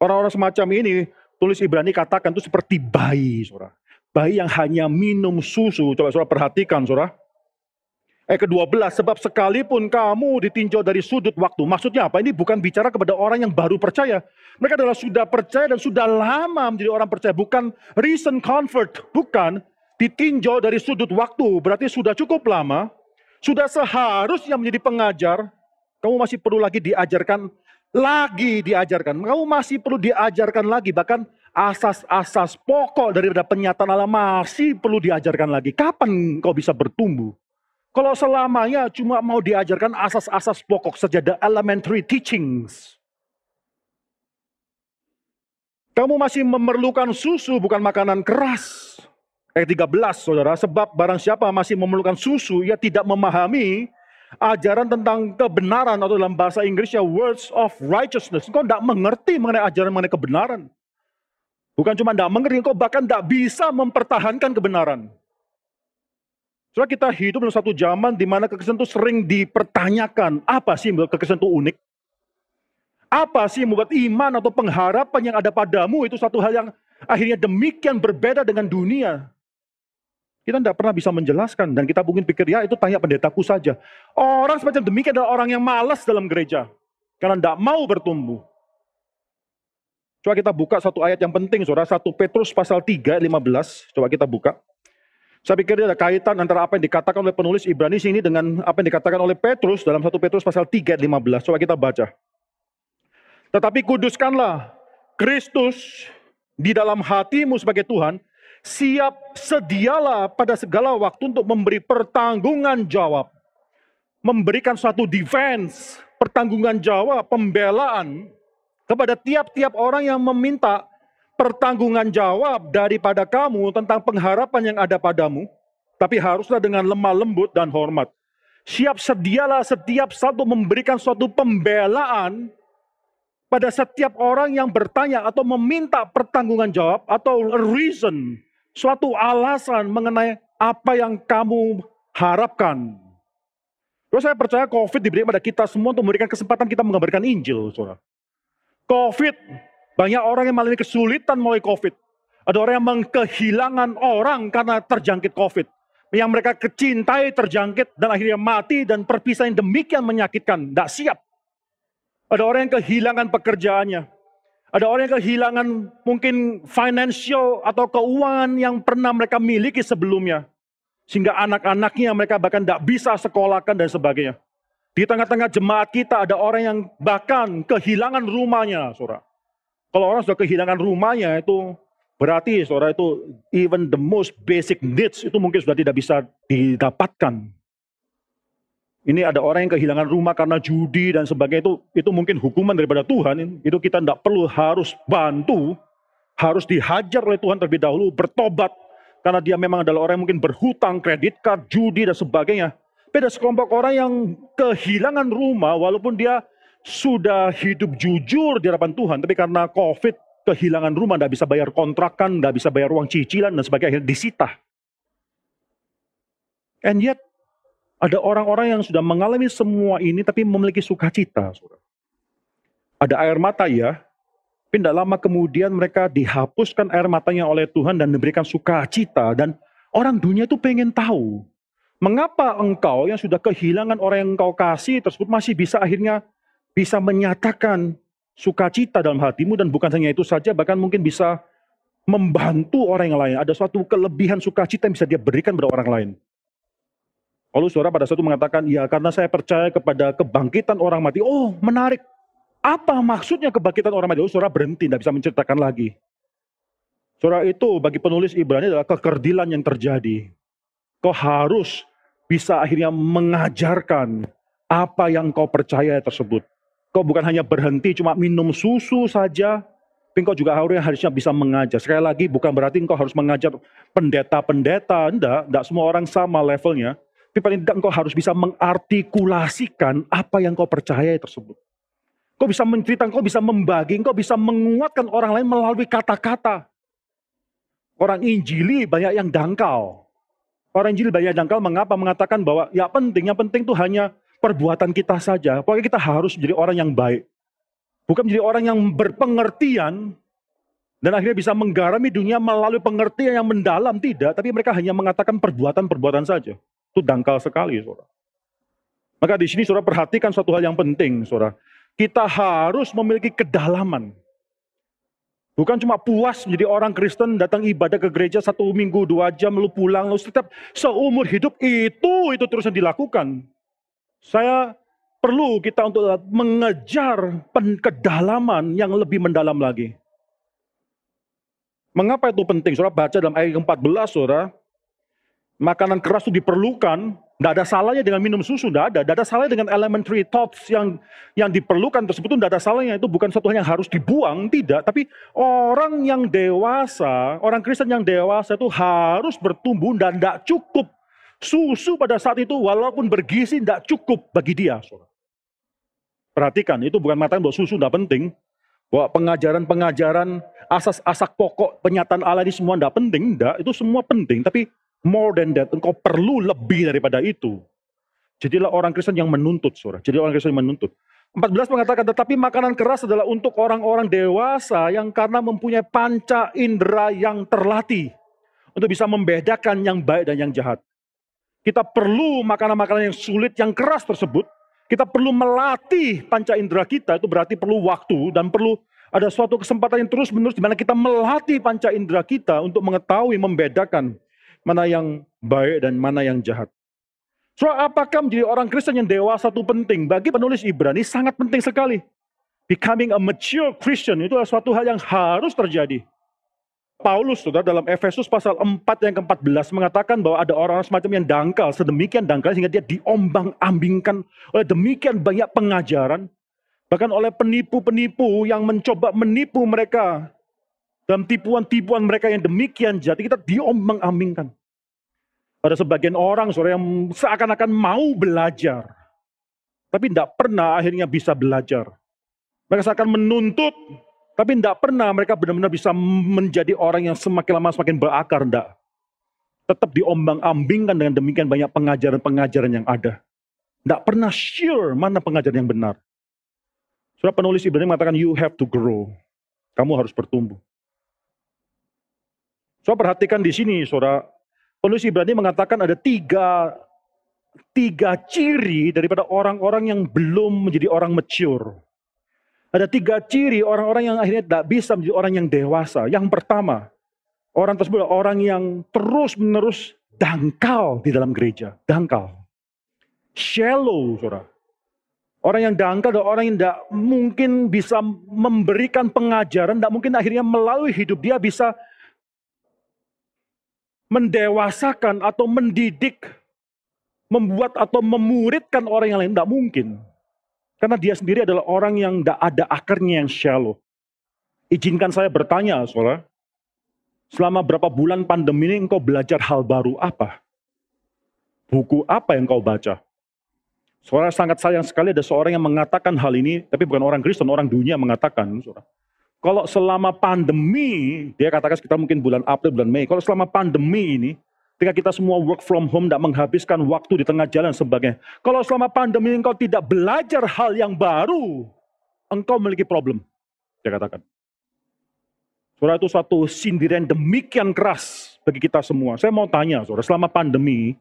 A: Orang-orang semacam ini, tulis Ibrani katakan itu seperti bayi, saudara. Bayi yang hanya minum susu. Coba saudara perhatikan, saudara Ayat ke-12, sebab sekalipun kamu ditinjau dari sudut waktu. Maksudnya apa? Ini bukan bicara kepada orang yang baru percaya. Mereka adalah sudah percaya dan sudah lama menjadi orang percaya. Bukan recent convert, bukan ditinjau dari sudut waktu. Berarti sudah cukup lama, sudah seharusnya menjadi pengajar. Kamu masih perlu lagi diajarkan, lagi diajarkan. Kamu masih perlu diajarkan lagi, bahkan asas-asas pokok daripada penyataan Allah masih perlu diajarkan lagi. Kapan kau bisa bertumbuh? Kalau selamanya cuma mau diajarkan asas-asas pokok saja, the elementary teachings. Kamu masih memerlukan susu bukan makanan keras. Ayat 13 saudara, sebab barang siapa masih memerlukan susu, ia tidak memahami ajaran tentang kebenaran atau dalam bahasa Inggrisnya words of righteousness. Engkau tidak mengerti mengenai ajaran mengenai kebenaran. Bukan cuma tidak mengerti, engkau bahkan tidak bisa mempertahankan kebenaran. Soalnya kita hidup dalam satu zaman di mana kekristenan itu sering dipertanyakan. Apa sih membuat kekristenan itu unik? Apa sih membuat iman atau pengharapan yang ada padamu itu satu hal yang akhirnya demikian berbeda dengan dunia. Kita tidak pernah bisa menjelaskan dan kita mungkin pikir ya itu tanya pendetaku saja. Orang semacam demikian adalah orang yang malas dalam gereja. Karena tidak mau bertumbuh. Coba kita buka satu ayat yang penting, saudara. 1 Petrus pasal 3, 15. Coba kita buka. Saya pikir ada kaitan antara apa yang dikatakan oleh penulis Ibrani sini dengan apa yang dikatakan oleh Petrus dalam 1 Petrus pasal 3 ayat 15. Coba kita baca. Tetapi kuduskanlah Kristus di dalam hatimu sebagai Tuhan, siap sedialah pada segala waktu untuk memberi pertanggungan jawab. Memberikan suatu defense, pertanggungan jawab, pembelaan kepada tiap-tiap orang yang meminta pertanggungan jawab daripada kamu tentang pengharapan yang ada padamu, tapi haruslah dengan lemah lembut dan hormat. Siap sedialah setiap satu memberikan suatu pembelaan pada setiap orang yang bertanya atau meminta pertanggungan jawab atau reason, suatu alasan mengenai apa yang kamu harapkan. Terus saya percaya COVID diberikan pada kita semua untuk memberikan kesempatan kita mengabarkan Injil, saudara. COVID, banyak orang yang mengalami kesulitan mulai COVID. Ada orang yang mengkehilangan orang karena terjangkit COVID. Yang mereka kecintai terjangkit dan akhirnya mati dan perpisahan demikian menyakitkan. Tidak siap. Ada orang yang kehilangan pekerjaannya. Ada orang yang kehilangan mungkin financial atau keuangan yang pernah mereka miliki sebelumnya. Sehingga anak-anaknya mereka bahkan tidak bisa sekolahkan dan sebagainya. Di tengah-tengah jemaat kita ada orang yang bahkan kehilangan rumahnya, saudara. Kalau orang sudah kehilangan rumahnya itu berarti saudara itu even the most basic needs itu mungkin sudah tidak bisa didapatkan. Ini ada orang yang kehilangan rumah karena judi dan sebagainya itu itu mungkin hukuman daripada Tuhan. Itu kita tidak perlu harus bantu, harus dihajar oleh Tuhan terlebih dahulu, bertobat karena dia memang adalah orang yang mungkin berhutang, kredit card, judi dan sebagainya. Beda sekelompok orang yang kehilangan rumah walaupun dia sudah hidup jujur di hadapan Tuhan, tapi karena COVID kehilangan rumah, tidak bisa bayar kontrakan, tidak bisa bayar uang cicilan dan sebagainya, disita. And yet ada orang-orang yang sudah mengalami semua ini tapi memiliki sukacita. Ada air mata ya, tapi tidak lama kemudian mereka dihapuskan air matanya oleh Tuhan dan diberikan sukacita. Dan orang dunia itu pengen tahu, mengapa engkau yang sudah kehilangan orang yang engkau kasih tersebut masih bisa akhirnya bisa menyatakan sukacita dalam hatimu dan bukan hanya itu saja, bahkan mungkin bisa membantu orang yang lain. Ada suatu kelebihan sukacita yang bisa dia berikan kepada orang lain. Lalu saudara pada satu mengatakan, ya karena saya percaya kepada kebangkitan orang mati. Oh menarik. Apa maksudnya kebangkitan orang mati? Lalu saudara berhenti, tidak bisa menceritakan lagi. Saudara itu bagi penulis Ibrani adalah kekerdilan yang terjadi. Kau harus bisa akhirnya mengajarkan apa yang kau percaya tersebut. Kau bukan hanya berhenti cuma minum susu saja, tapi juga harusnya harusnya bisa mengajar. Sekali lagi bukan berarti kau harus mengajar pendeta-pendeta, enggak, enggak semua orang sama levelnya. Tapi paling tidak engkau harus bisa mengartikulasikan apa yang kau percaya tersebut. Kau bisa menceritakan, kau bisa membagi, kau bisa menguatkan orang lain melalui kata-kata. Orang Injili banyak yang dangkal. Orang Injili banyak yang dangkal mengapa? Mengatakan bahwa ya penting, yang penting itu hanya perbuatan kita saja. Pokoknya kita harus menjadi orang yang baik. Bukan menjadi orang yang berpengertian dan akhirnya bisa menggarami dunia melalui pengertian yang mendalam. Tidak, tapi mereka hanya mengatakan perbuatan-perbuatan saja. Itu dangkal sekali, saudara. Maka di sini saudara perhatikan suatu hal yang penting, saudara. Kita harus memiliki kedalaman. Bukan cuma puas menjadi orang Kristen, datang ibadah ke gereja satu minggu, dua jam, lalu pulang, lalu setiap seumur hidup itu, itu terus dilakukan. Saya perlu kita untuk mengejar kedalaman yang lebih mendalam lagi. Mengapa itu penting? Saudara baca dalam ayat 14, saudara makanan keras itu diperlukan, tidak ada salahnya dengan minum susu, tidak ada. Tidak ada salahnya dengan elementary thoughts yang yang diperlukan tersebut tidak ada salahnya. Itu bukan sesuatu yang harus dibuang, tidak. Tapi orang yang dewasa, orang Kristen yang dewasa itu harus bertumbuh dan tidak cukup. Susu pada saat itu walaupun bergizi tidak cukup bagi dia. Perhatikan, itu bukan mengatakan bahwa susu tidak penting. Bahwa pengajaran-pengajaran asas-asak pokok penyataan Allah ini semua tidak penting. Tidak, itu semua penting. Tapi More than that, engkau perlu lebih daripada itu. Jadilah orang Kristen yang menuntut, saudara. Jadi orang Kristen yang menuntut. 14 mengatakan, tetapi makanan keras adalah untuk orang-orang dewasa yang karena mempunyai panca indera yang terlatih. Untuk bisa membedakan yang baik dan yang jahat. Kita perlu makanan-makanan yang sulit, yang keras tersebut. Kita perlu melatih panca indera kita, itu berarti perlu waktu dan perlu ada suatu kesempatan yang terus menerus di mana kita melatih panca indera kita untuk mengetahui, membedakan mana yang baik dan mana yang jahat. So, apakah menjadi orang Kristen yang dewasa itu penting? Bagi penulis Ibrani sangat penting sekali. Becoming a mature Christian itu adalah suatu hal yang harus terjadi. Paulus saudara dalam Efesus pasal 4 yang ke-14 mengatakan bahwa ada orang semacam yang dangkal, sedemikian dangkal sehingga dia diombang-ambingkan oleh demikian banyak pengajaran, bahkan oleh penipu-penipu yang mencoba menipu mereka Dalam tipuan-tipuan mereka yang demikian jati, kita diombang-ambingkan. Ada sebagian orang saudara yang seakan-akan mau belajar. Tapi tidak pernah akhirnya bisa belajar. Mereka seakan menuntut, tapi tidak pernah mereka benar-benar bisa menjadi orang yang semakin lama semakin berakar. Tidak. Tetap diombang-ambingkan dengan demikian banyak pengajaran-pengajaran yang ada. Tidak pernah sure mana pengajaran yang benar. Surah penulis Ibrani mengatakan you have to grow. Kamu harus bertumbuh. So perhatikan di sini, saudara, Penulis Ibrani mengatakan ada tiga, tiga ciri daripada orang-orang yang belum menjadi orang mature. Ada tiga ciri orang-orang yang akhirnya tidak bisa menjadi orang yang dewasa. Yang pertama, orang tersebut adalah orang yang terus-menerus dangkal di dalam gereja. Dangkal. Shallow, saudara. Orang yang dangkal adalah orang yang tidak mungkin bisa memberikan pengajaran, tidak mungkin akhirnya melalui hidup dia bisa mendewasakan atau mendidik, membuat atau memuridkan orang yang lain. Tidak mungkin. Karena dia sendiri adalah orang yang tidak ada akarnya yang shallow. Izinkan saya bertanya, saudara. Selama berapa bulan pandemi ini engkau belajar hal baru apa? Buku apa yang kau baca? Saudara sangat sayang sekali ada seorang yang mengatakan hal ini, tapi bukan orang Kristen, orang dunia mengatakan. Saudara. Kalau selama pandemi, dia katakan sekitar mungkin bulan April, bulan Mei. Kalau selama pandemi ini, ketika kita semua work from home, tidak menghabiskan waktu di tengah jalan sebagainya. Kalau selama pandemi engkau tidak belajar hal yang baru, engkau memiliki problem. Dia katakan. Saudara itu suatu sindiran demikian keras bagi kita semua. Saya mau tanya, saudara, selama pandemi,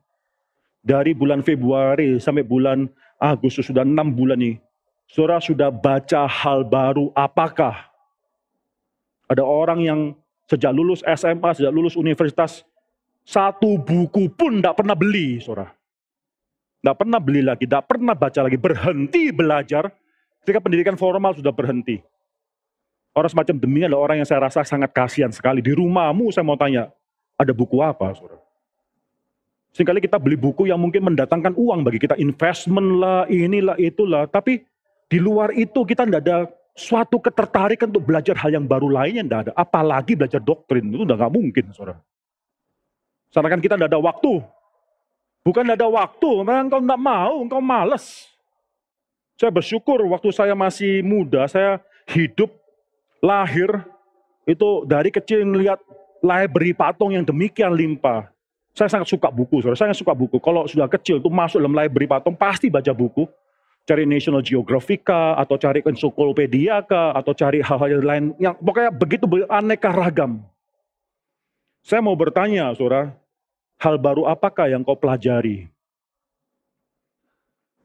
A: dari bulan Februari sampai bulan Agustus, sudah enam bulan ini, saudara sudah baca hal baru apakah ada orang yang sejak lulus SMA, sejak lulus universitas, satu buku pun tidak pernah beli, saudara. Tidak pernah beli lagi, tidak pernah baca lagi, berhenti belajar ketika pendidikan formal sudah berhenti. Orang semacam demi adalah orang yang saya rasa sangat kasihan sekali. Di rumahmu saya mau tanya, ada buku apa, saudara? Seringkali kita beli buku yang mungkin mendatangkan uang bagi kita, investment lah, inilah, itulah. Tapi di luar itu kita tidak ada suatu ketertarikan untuk belajar hal yang baru lainnya tidak ada. Apalagi belajar doktrin, itu udah nggak mungkin, saudara. Karena kan kita tidak ada waktu. Bukan tidak ada waktu, karena engkau tidak mau, engkau males. Saya bersyukur waktu saya masih muda, saya hidup, lahir, itu dari kecil melihat library patong yang demikian limpah. Saya sangat suka buku, saudara. Saya sangat suka buku. Kalau sudah kecil itu masuk dalam library patong, pasti baca buku cari National Geographic atau cari ensiklopedia kah, atau cari hal-hal yang lain. Yang pokoknya begitu aneka ragam. Saya mau bertanya, saudara, hal baru apakah yang kau pelajari?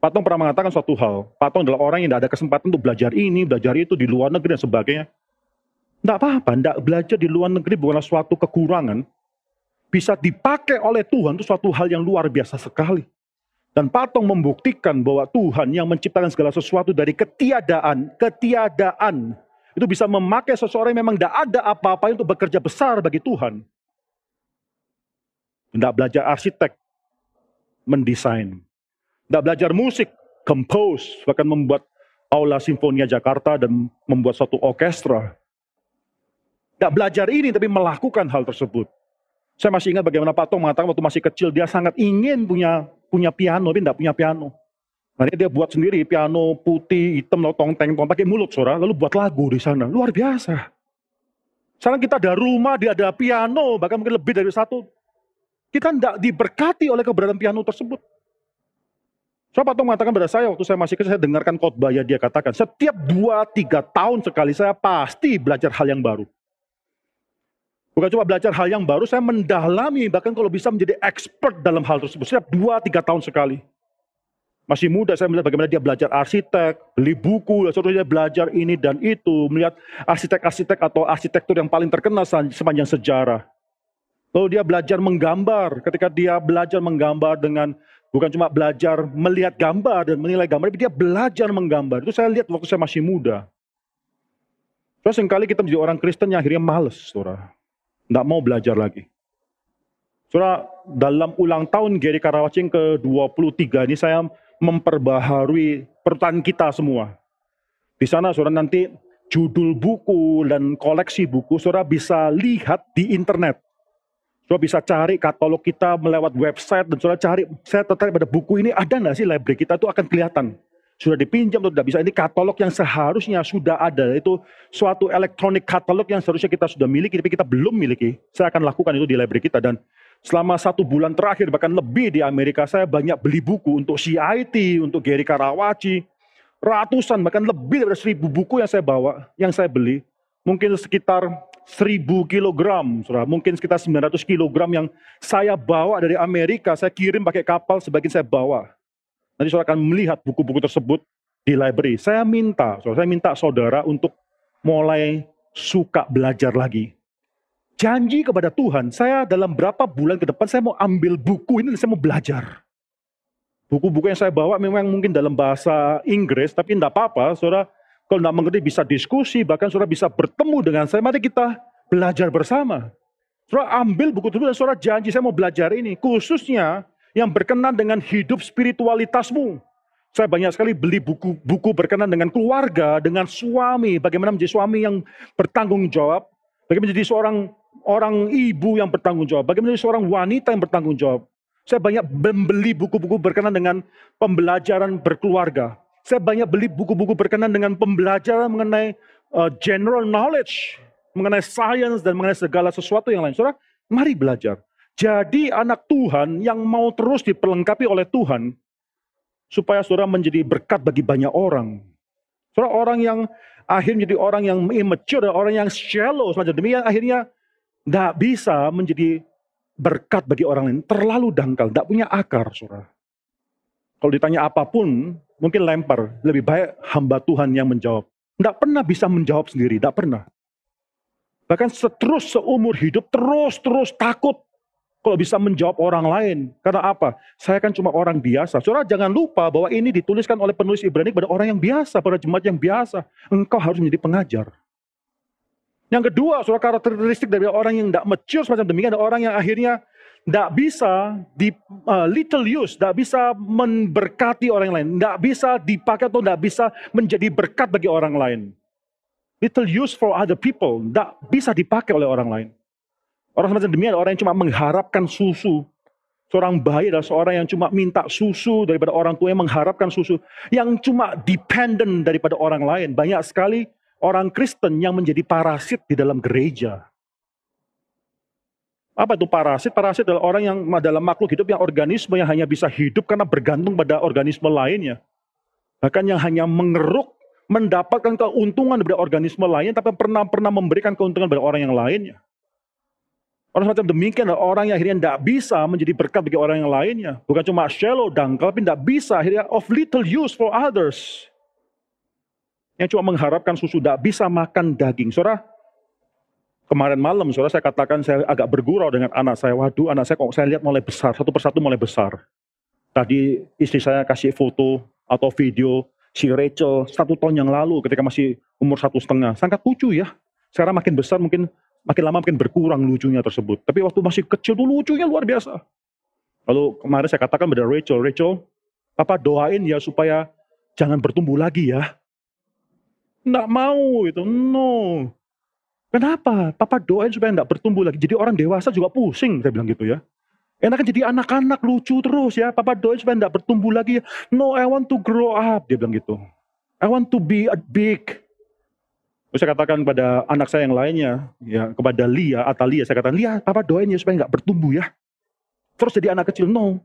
A: Patong pernah mengatakan suatu hal. Patong adalah orang yang tidak ada kesempatan untuk belajar ini, belajar itu di luar negeri dan sebagainya. Tidak apa-apa, tidak belajar di luar negeri bukanlah suatu kekurangan. Bisa dipakai oleh Tuhan itu suatu hal yang luar biasa sekali. Dan Patong membuktikan bahwa Tuhan yang menciptakan segala sesuatu dari ketiadaan, ketiadaan, itu bisa memakai seseorang yang memang tidak ada apa-apa untuk bekerja besar bagi Tuhan. Tidak belajar arsitek, mendesain. Tidak belajar musik, compose, bahkan membuat aula simfonia Jakarta dan membuat suatu orkestra. Tidak belajar ini tapi melakukan hal tersebut. Saya masih ingat bagaimana Pak Tong mengatakan waktu masih kecil dia sangat ingin punya punya piano, tapi tidak punya piano. Makanya dia buat sendiri piano putih, hitam, tong teng, tong pakai mulut saudara, lalu buat lagu di sana. Luar biasa. Sekarang kita ada rumah, dia ada piano, bahkan mungkin lebih dari satu. Kita tidak diberkati oleh keberadaan piano tersebut. Saya Pak mengatakan pada saya waktu saya masih kecil, saya dengarkan khotbah ya dia katakan, setiap dua tiga tahun sekali saya pasti belajar hal yang baru. Bukan cuma belajar hal yang baru, saya mendalami, bahkan kalau bisa menjadi expert dalam hal tersebut. Setiap dua, tiga tahun sekali. Masih muda, saya melihat bagaimana dia belajar arsitek, beli buku, dan seterusnya belajar ini dan itu, melihat arsitek-arsitek atau arsitektur yang paling terkenal sepanjang sejarah. Lalu dia belajar menggambar, ketika dia belajar menggambar dengan bukan cuma belajar melihat gambar dan menilai gambar, tapi dia belajar menggambar. Itu saya lihat waktu saya masih muda. Terus sering kali kita menjadi orang Kristen yang akhirnya males, saudara. Tidak mau belajar lagi. Saudara, dalam ulang tahun Geri Karawacing ke-23 ini saya memperbaharui pertanyaan kita semua. Di sana saudara nanti judul buku dan koleksi buku, saudara bisa lihat di internet. Saudara bisa cari katalog kita melewat website dan saudara cari, saya tertarik pada buku ini ada nggak sih library kita itu akan kelihatan. Sudah dipinjam atau tidak bisa. Ini katalog yang seharusnya sudah ada. Itu suatu elektronik katalog yang seharusnya kita sudah miliki, tapi kita belum miliki. Saya akan lakukan itu di library kita. Dan selama satu bulan terakhir, bahkan lebih di Amerika, saya banyak beli buku untuk CIT, untuk Gary Karawaci. Ratusan, bahkan lebih dari seribu buku yang saya bawa, yang saya beli. Mungkin sekitar 1000 kilogram, saudara. Mungkin sekitar 900 kilogram yang saya bawa dari Amerika, saya kirim pakai kapal, sebagian saya bawa. Nanti saudara akan melihat buku-buku tersebut di library. Saya minta, saudara, saya minta saudara untuk mulai suka belajar lagi. Janji kepada Tuhan, saya dalam berapa bulan ke depan saya mau ambil buku ini dan saya mau belajar. Buku-buku yang saya bawa memang mungkin dalam bahasa Inggris, tapi tidak apa-apa, saudara kalau tidak mengerti bisa diskusi, bahkan saudara bisa bertemu dengan saya. Mari kita belajar bersama. Saudara ambil buku tersebut dan saudara janji saya mau belajar ini. Khususnya yang berkenan dengan hidup spiritualitasmu. Saya banyak sekali beli buku-buku berkenan dengan keluarga, dengan suami. Bagaimana menjadi suami yang bertanggung jawab. Bagaimana menjadi seorang orang ibu yang bertanggung jawab. Bagaimana menjadi seorang wanita yang bertanggung jawab. Saya banyak membeli buku-buku berkenan dengan pembelajaran berkeluarga. Saya banyak beli buku-buku berkenan dengan pembelajaran mengenai uh, general knowledge, mengenai science dan mengenai segala sesuatu yang lain. Saudara, mari belajar. Jadi anak Tuhan yang mau terus diperlengkapi oleh Tuhan, supaya saudara menjadi berkat bagi banyak orang. Saudara, orang yang akhirnya menjadi orang yang immature, orang yang shallow, semacam demikian, akhirnya tidak bisa menjadi berkat bagi orang lain. Terlalu dangkal, tidak punya akar, saudara. Kalau ditanya apa pun, mungkin lempar. Lebih baik hamba Tuhan yang menjawab. Tidak pernah bisa menjawab sendiri, tidak pernah. Bahkan seterus seumur hidup, terus-terus takut kalau bisa menjawab orang lain. Karena apa? Saya kan cuma orang biasa. Saudara jangan lupa bahwa ini dituliskan oleh penulis Ibrani pada orang yang biasa, pada jemaat yang biasa. Engkau harus menjadi pengajar. Yang kedua, saudara karakteristik dari orang yang tidak mature semacam demikian, ada orang yang akhirnya tidak bisa di uh, little use, tidak bisa memberkati orang lain, tidak bisa dipakai atau tidak bisa menjadi berkat bagi orang lain. Little use for other people, tidak bisa dipakai oleh orang lain. Orang semacam demikian, orang yang cuma mengharapkan susu. Seorang bayi adalah seorang yang cuma minta susu daripada orang tua yang mengharapkan susu. Yang cuma dependent daripada orang lain. Banyak sekali orang Kristen yang menjadi parasit di dalam gereja. Apa itu parasit? Parasit adalah orang yang dalam makhluk hidup yang organisme yang hanya bisa hidup karena bergantung pada organisme lainnya. Bahkan yang hanya mengeruk, mendapatkan keuntungan dari organisme lain, tapi pernah pernah memberikan keuntungan pada orang yang lainnya. Orang semacam demikian orang yang akhirnya tidak bisa menjadi berkat bagi orang yang lainnya. Bukan cuma shallow, dangkal, tapi tidak bisa akhirnya of little use for others. Yang cuma mengharapkan susu, tidak bisa makan daging. Saudara, Kemarin malam, saudara saya katakan saya agak bergurau dengan anak saya. Waduh, anak saya kok saya lihat mulai besar, satu persatu mulai besar. Tadi istri saya kasih foto atau video si Rachel satu tahun yang lalu ketika masih umur satu setengah. Sangat lucu ya. Sekarang makin besar mungkin makin lama makin berkurang lucunya tersebut. Tapi waktu masih kecil tuh lucunya luar biasa. Lalu kemarin saya katakan pada Rachel, Rachel, Papa doain ya supaya jangan bertumbuh lagi ya. Nggak mau itu, no. Kenapa? Papa doain supaya enggak bertumbuh lagi. Jadi orang dewasa juga pusing, saya bilang gitu ya. Enakan jadi anak-anak lucu terus ya. Papa doain supaya enggak bertumbuh lagi. No, I want to grow up. Dia bilang gitu. I want to be a big. Terus saya katakan pada anak saya yang lainnya, ya kepada Lia, Atalia, saya katakan, Lia, papa doain ya supaya enggak bertumbuh ya. Terus jadi anak kecil, no,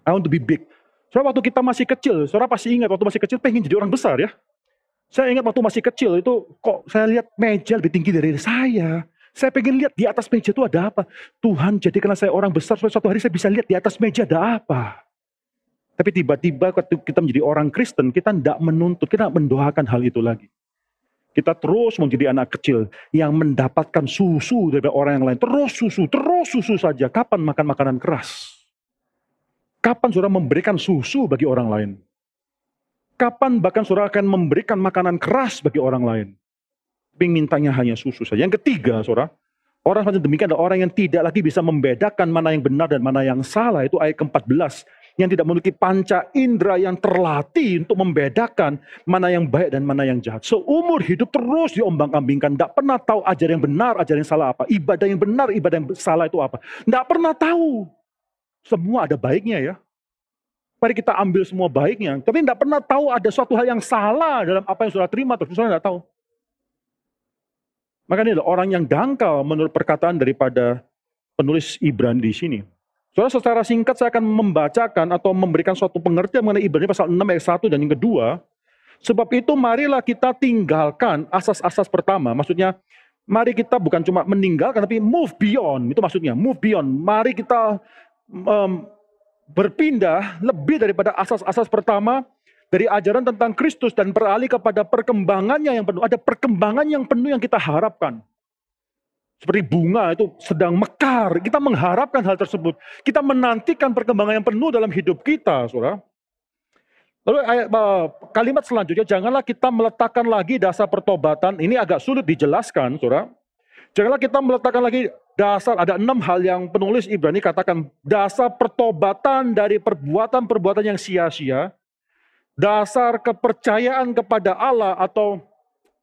A: I want to be big. Soalnya waktu kita masih kecil, saudara pasti ingat waktu masih kecil pengen jadi orang besar ya. Saya ingat waktu masih kecil itu kok saya lihat meja lebih tinggi dari saya. Saya pengen lihat di atas meja itu ada apa. Tuhan jadikanlah saya orang besar supaya suatu hari saya bisa lihat di atas meja ada apa. Tapi tiba-tiba waktu kita menjadi orang Kristen, kita tidak menuntut, kita tidak mendoakan hal itu lagi. Kita terus menjadi anak kecil yang mendapatkan susu dari orang yang lain. Terus susu, terus susu saja. Kapan makan makanan keras? Kapan saudara memberikan susu bagi orang lain? Kapan bahkan saudara akan memberikan makanan keras bagi orang lain? Tapi mintanya hanya susu saja. Yang ketiga, saudara, orang macam demikian adalah orang yang tidak lagi bisa membedakan mana yang benar dan mana yang salah. Itu ayat ke-14 yang tidak memiliki panca indera yang terlatih untuk membedakan mana yang baik dan mana yang jahat. Seumur hidup terus diombang-ambingkan, tidak pernah tahu ajar yang benar, ajar yang salah apa. Ibadah yang benar, ibadah yang salah itu apa. Tidak pernah tahu. Semua ada baiknya ya. Mari kita ambil semua baiknya. Tapi tidak pernah tahu ada suatu hal yang salah dalam apa yang sudah terima, terus sudah tidak tahu. Makanya ada orang yang dangkal menurut perkataan daripada penulis Ibrani di sini. Saudara secara singkat saya akan membacakan atau memberikan suatu pengertian mengenai Ibrani pasal 6 ayat 1 dan yang kedua. Sebab itu marilah kita tinggalkan asas-asas pertama. Maksudnya mari kita bukan cuma meninggalkan tapi move beyond. Itu maksudnya move beyond. Mari kita um, berpindah lebih daripada asas-asas pertama dari ajaran tentang Kristus dan beralih kepada perkembangannya yang penuh. Ada perkembangan yang penuh yang kita harapkan. Seperti bunga itu sedang mekar. Kita mengharapkan hal tersebut. Kita menantikan perkembangan yang penuh dalam hidup kita, saudara. Lalu ayat, kalimat selanjutnya, janganlah kita meletakkan lagi dasar pertobatan. Ini agak sulit dijelaskan, saudara. Janganlah kita meletakkan lagi dasar, ada enam hal yang penulis Ibrani katakan, dasar pertobatan dari perbuatan-perbuatan yang sia-sia, dasar kepercayaan kepada Allah atau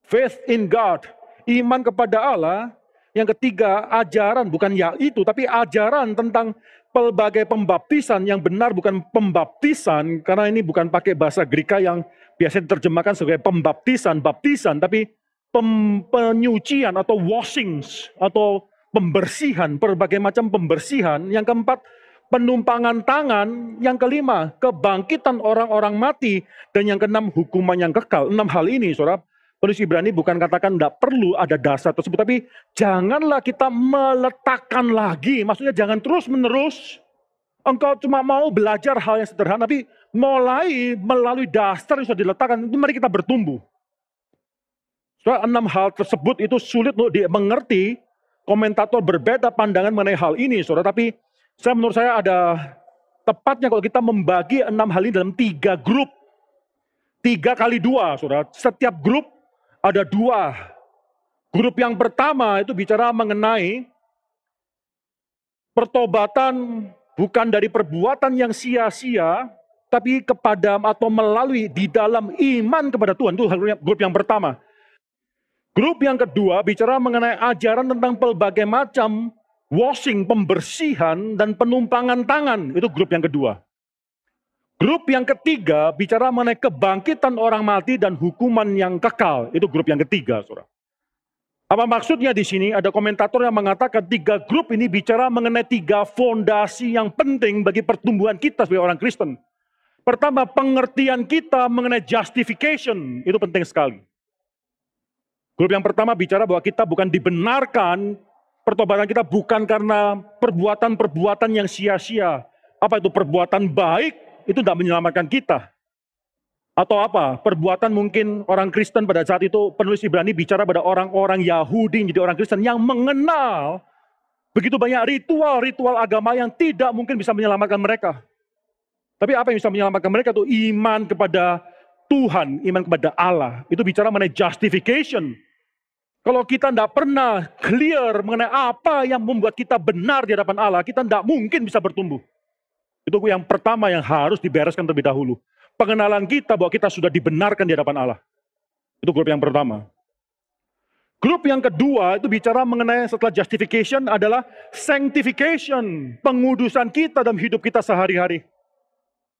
A: faith in God, iman kepada Allah, yang ketiga, ajaran bukan ya itu, tapi ajaran tentang pelbagai pembaptisan yang benar bukan pembaptisan, karena ini bukan pakai bahasa Greka yang biasa diterjemahkan sebagai pembaptisan, baptisan, tapi pem, penyucian atau washings atau pembersihan, berbagai macam pembersihan. Yang keempat, penumpangan tangan. Yang kelima, kebangkitan orang-orang mati. Dan yang keenam, hukuman yang kekal. Enam hal ini, saudara, Penulis Ibrani bukan katakan tidak perlu ada dasar tersebut, tapi janganlah kita meletakkan lagi. Maksudnya jangan terus menerus. Engkau cuma mau belajar hal yang sederhana, tapi mulai melalui dasar yang sudah diletakkan, itu mari kita bertumbuh. Soal enam hal tersebut itu sulit untuk dimengerti. Komentator berbeda pandangan mengenai hal ini, saudara. Tapi saya menurut saya ada tepatnya kalau kita membagi enam hal ini dalam tiga grup. Tiga kali dua, saudara. Setiap grup ada dua. Grup yang pertama itu bicara mengenai pertobatan bukan dari perbuatan yang sia-sia, tapi kepada atau melalui di dalam iman kepada Tuhan. Itu grup yang pertama. Grup yang kedua bicara mengenai ajaran tentang pelbagai macam washing, pembersihan, dan penumpangan tangan. Itu grup yang kedua. Grup yang ketiga bicara mengenai kebangkitan orang mati dan hukuman yang kekal. Itu grup yang ketiga, saudara. Apa maksudnya di sini? Ada komentator yang mengatakan tiga grup ini bicara mengenai tiga fondasi yang penting bagi pertumbuhan kita sebagai orang Kristen. Pertama, pengertian kita mengenai justification. Itu penting sekali. Grup yang pertama bicara bahwa kita bukan dibenarkan, pertobatan kita bukan karena perbuatan-perbuatan yang sia-sia. Apa itu perbuatan baik itu tidak menyelamatkan kita. Atau apa? Perbuatan mungkin orang Kristen pada saat itu penulis Ibrani bicara pada orang-orang Yahudi jadi orang Kristen yang mengenal begitu banyak ritual-ritual agama yang tidak mungkin bisa menyelamatkan mereka. Tapi apa yang bisa menyelamatkan mereka itu iman kepada Tuhan, iman kepada Allah. Itu bicara mengenai justification. Kalau kita tidak pernah clear mengenai apa yang membuat kita benar di hadapan Allah, kita tidak mungkin bisa bertumbuh. Itu yang pertama yang harus dibereskan terlebih dahulu. Pengenalan kita bahwa kita sudah dibenarkan di hadapan Allah. Itu grup yang pertama. Grup yang kedua itu bicara mengenai setelah justification adalah sanctification. Pengudusan kita dalam hidup kita sehari-hari.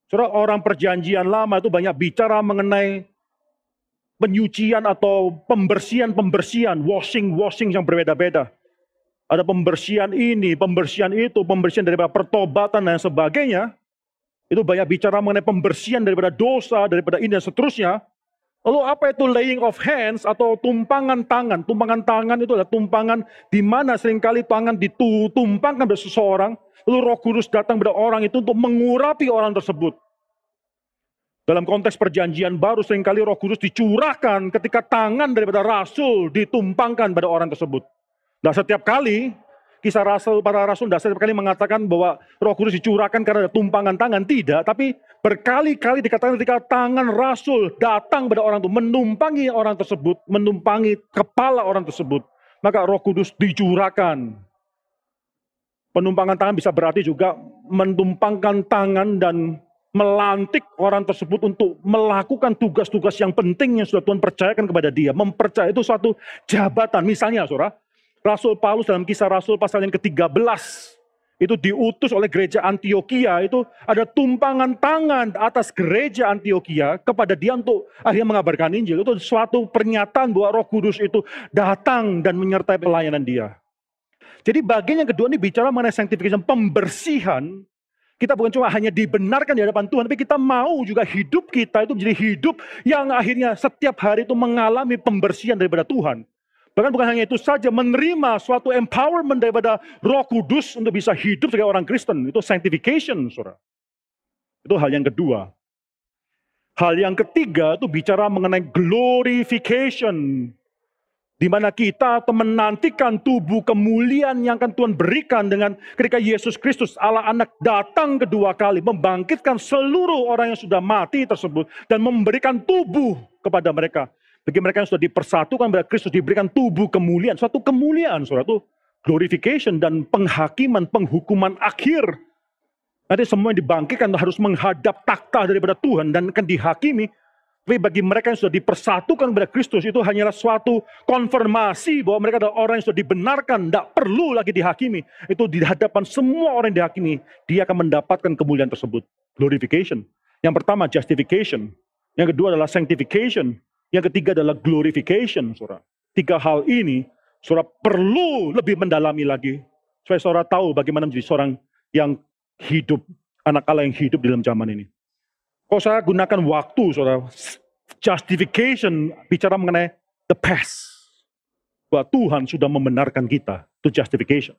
A: Saudara, orang perjanjian lama itu banyak bicara mengenai penyucian atau pembersihan-pembersihan, washing-washing yang berbeda-beda. Ada pembersihan ini, pembersihan itu, pembersihan daripada pertobatan dan sebagainya. Itu banyak bicara mengenai pembersihan daripada dosa, daripada ini dan seterusnya. Lalu apa itu laying of hands atau tumpangan tangan? Tumpangan tangan itu adalah tumpangan di mana sering kali tangan ditumpangkan pada seseorang. Lalu roh kudus datang pada orang itu untuk mengurapi orang tersebut. Dalam konteks perjanjian baru sering kali roh kudus dicurahkan ketika tangan daripada rasul ditumpangkan pada orang tersebut. Nah setiap kali kisah rasul para rasul tidak setiap kali mengatakan bahwa Roh Kudus dicurahkan karena ada tumpangan tangan tidak, tapi berkali-kali dikatakan ketika tangan rasul datang pada orang itu menumpangi orang tersebut, menumpangi kepala orang tersebut, maka Roh Kudus dicurahkan. Penumpangan tangan bisa berarti juga mentumpangkan tangan dan melantik orang tersebut untuk melakukan tugas-tugas yang penting yang sudah Tuhan percayakan kepada dia. Mempercayai itu suatu jabatan. Misalnya, saudara, Rasul Paulus dalam kisah Rasul pasal yang ke-13 itu diutus oleh gereja Antioquia itu ada tumpangan tangan atas gereja Antioquia kepada dia untuk akhirnya mengabarkan Injil. Itu suatu pernyataan bahwa Roh Kudus itu datang dan menyertai pelayanan dia. Jadi bagian yang kedua ini bicara mengenai sanctification, pembersihan. Kita bukan cuma hanya dibenarkan di hadapan Tuhan, tapi kita mau juga hidup kita itu menjadi hidup yang akhirnya setiap hari itu mengalami pembersihan daripada Tuhan. Bahkan bukan hanya itu saja, menerima suatu empowerment daripada roh kudus untuk bisa hidup sebagai orang Kristen. Itu sanctification, saudara. Itu hal yang kedua. Hal yang ketiga itu bicara mengenai glorification. Di mana kita atau menantikan tubuh kemuliaan yang akan Tuhan berikan dengan ketika Yesus Kristus Allah anak datang kedua kali. Membangkitkan seluruh orang yang sudah mati tersebut. Dan memberikan tubuh kepada mereka. Bagi mereka yang sudah dipersatukan pada Kristus diberikan tubuh kemuliaan, suatu kemuliaan, suatu glorification dan penghakiman, penghukuman akhir. Nanti semua yang dibangkitkan harus menghadap takhta daripada Tuhan dan akan dihakimi. Tapi bagi mereka yang sudah dipersatukan pada Kristus itu hanyalah suatu konfirmasi bahwa mereka adalah orang yang sudah dibenarkan, tidak perlu lagi dihakimi. Itu di hadapan semua orang yang dihakimi, dia akan mendapatkan kemuliaan tersebut. Glorification. Yang pertama justification. Yang kedua adalah sanctification. Yang ketiga adalah glorification, saudara. Tiga hal ini, saudara perlu lebih mendalami lagi. Supaya saudara tahu bagaimana menjadi seorang yang hidup, anak Allah yang hidup dalam zaman ini. Kalau saya gunakan waktu, saudara, justification bicara mengenai the past. Bahwa Tuhan sudah membenarkan kita, itu justification.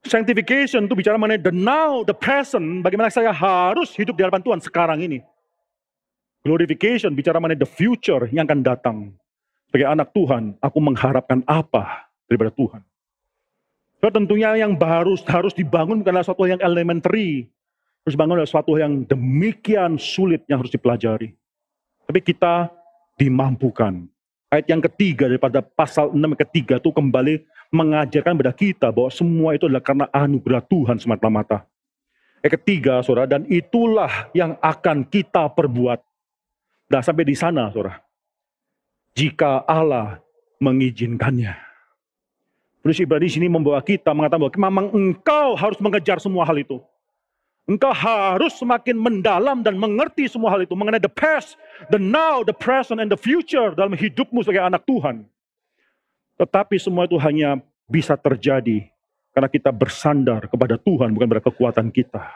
A: Sanctification itu bicara mengenai the now, the present, bagaimana saya harus hidup di hadapan Tuhan sekarang ini. Glorification bicara mengenai the future yang akan datang. Sebagai anak Tuhan, aku mengharapkan apa daripada Tuhan. So, tentunya yang baru harus dibangun bukanlah sesuatu yang elementary. Harus dibangun adalah sesuatu yang demikian sulit yang harus dipelajari. Tapi kita dimampukan. Ayat yang ketiga daripada pasal 6 ketiga itu kembali mengajarkan kepada kita bahwa semua itu adalah karena anugerah Tuhan semata-mata. Ayat ketiga, saudara, dan itulah yang akan kita perbuat. Nah sampai di sana saudara. Jika Allah mengizinkannya. Terus Ibrani sini membawa kita mengatakan bahwa memang engkau harus mengejar semua hal itu. Engkau harus semakin mendalam dan mengerti semua hal itu mengenai the past, the now, the present, and the future dalam hidupmu sebagai anak Tuhan. Tetapi semua itu hanya bisa terjadi karena kita bersandar kepada Tuhan bukan pada kekuatan kita.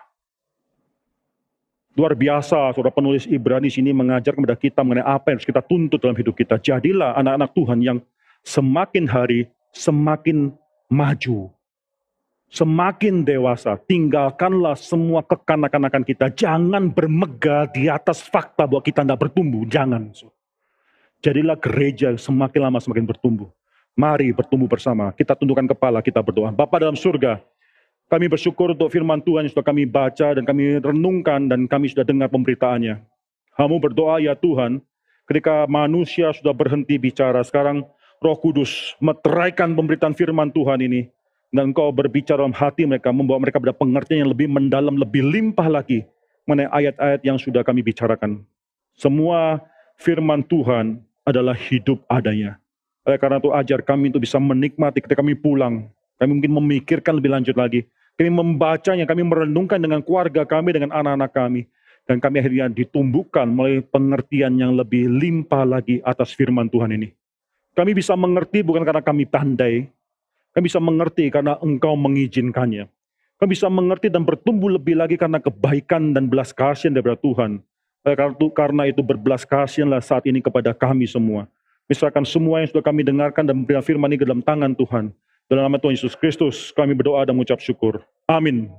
A: Luar biasa, saudara penulis Ibrani sini mengajar kepada kita mengenai apa yang harus kita tuntut dalam hidup kita. Jadilah anak-anak Tuhan yang semakin hari semakin maju. Semakin dewasa, tinggalkanlah semua kekanak-kanakan kita. Jangan bermegah di atas fakta bahwa kita tidak bertumbuh. Jangan. Jadilah gereja semakin lama semakin bertumbuh. Mari bertumbuh bersama. Kita tundukkan kepala, kita berdoa. Bapak dalam surga, kami bersyukur untuk firman Tuhan yang sudah kami baca dan kami renungkan dan kami sudah dengar pemberitaannya. Kamu berdoa ya Tuhan, ketika manusia sudah berhenti bicara, sekarang roh kudus meteraikan pemberitaan firman Tuhan ini. Dan engkau berbicara dalam hati mereka, membawa mereka pada pengertian yang lebih mendalam, lebih limpah lagi mengenai ayat-ayat yang sudah kami bicarakan. Semua firman Tuhan adalah hidup adanya. Oleh karena itu ajar kami untuk bisa menikmati ketika kami pulang. Kami mungkin memikirkan lebih lanjut lagi. Kami membacanya, kami merenungkan dengan keluarga kami, dengan anak-anak kami. Dan kami akhirnya ditumbuhkan melalui pengertian yang lebih limpah lagi atas firman Tuhan ini. Kami bisa mengerti bukan karena kami pandai, kami bisa mengerti karena engkau mengizinkannya. Kami bisa mengerti dan bertumbuh lebih lagi karena kebaikan dan belas kasihan daripada Tuhan. Karena itu berbelas kasihanlah saat ini kepada kami semua. Misalkan semua yang sudah kami dengarkan dan memberikan firman ini ke dalam tangan Tuhan. Dalam nama Tuhan Yesus Kristus kami berdoa dan mengucap syukur. Amin.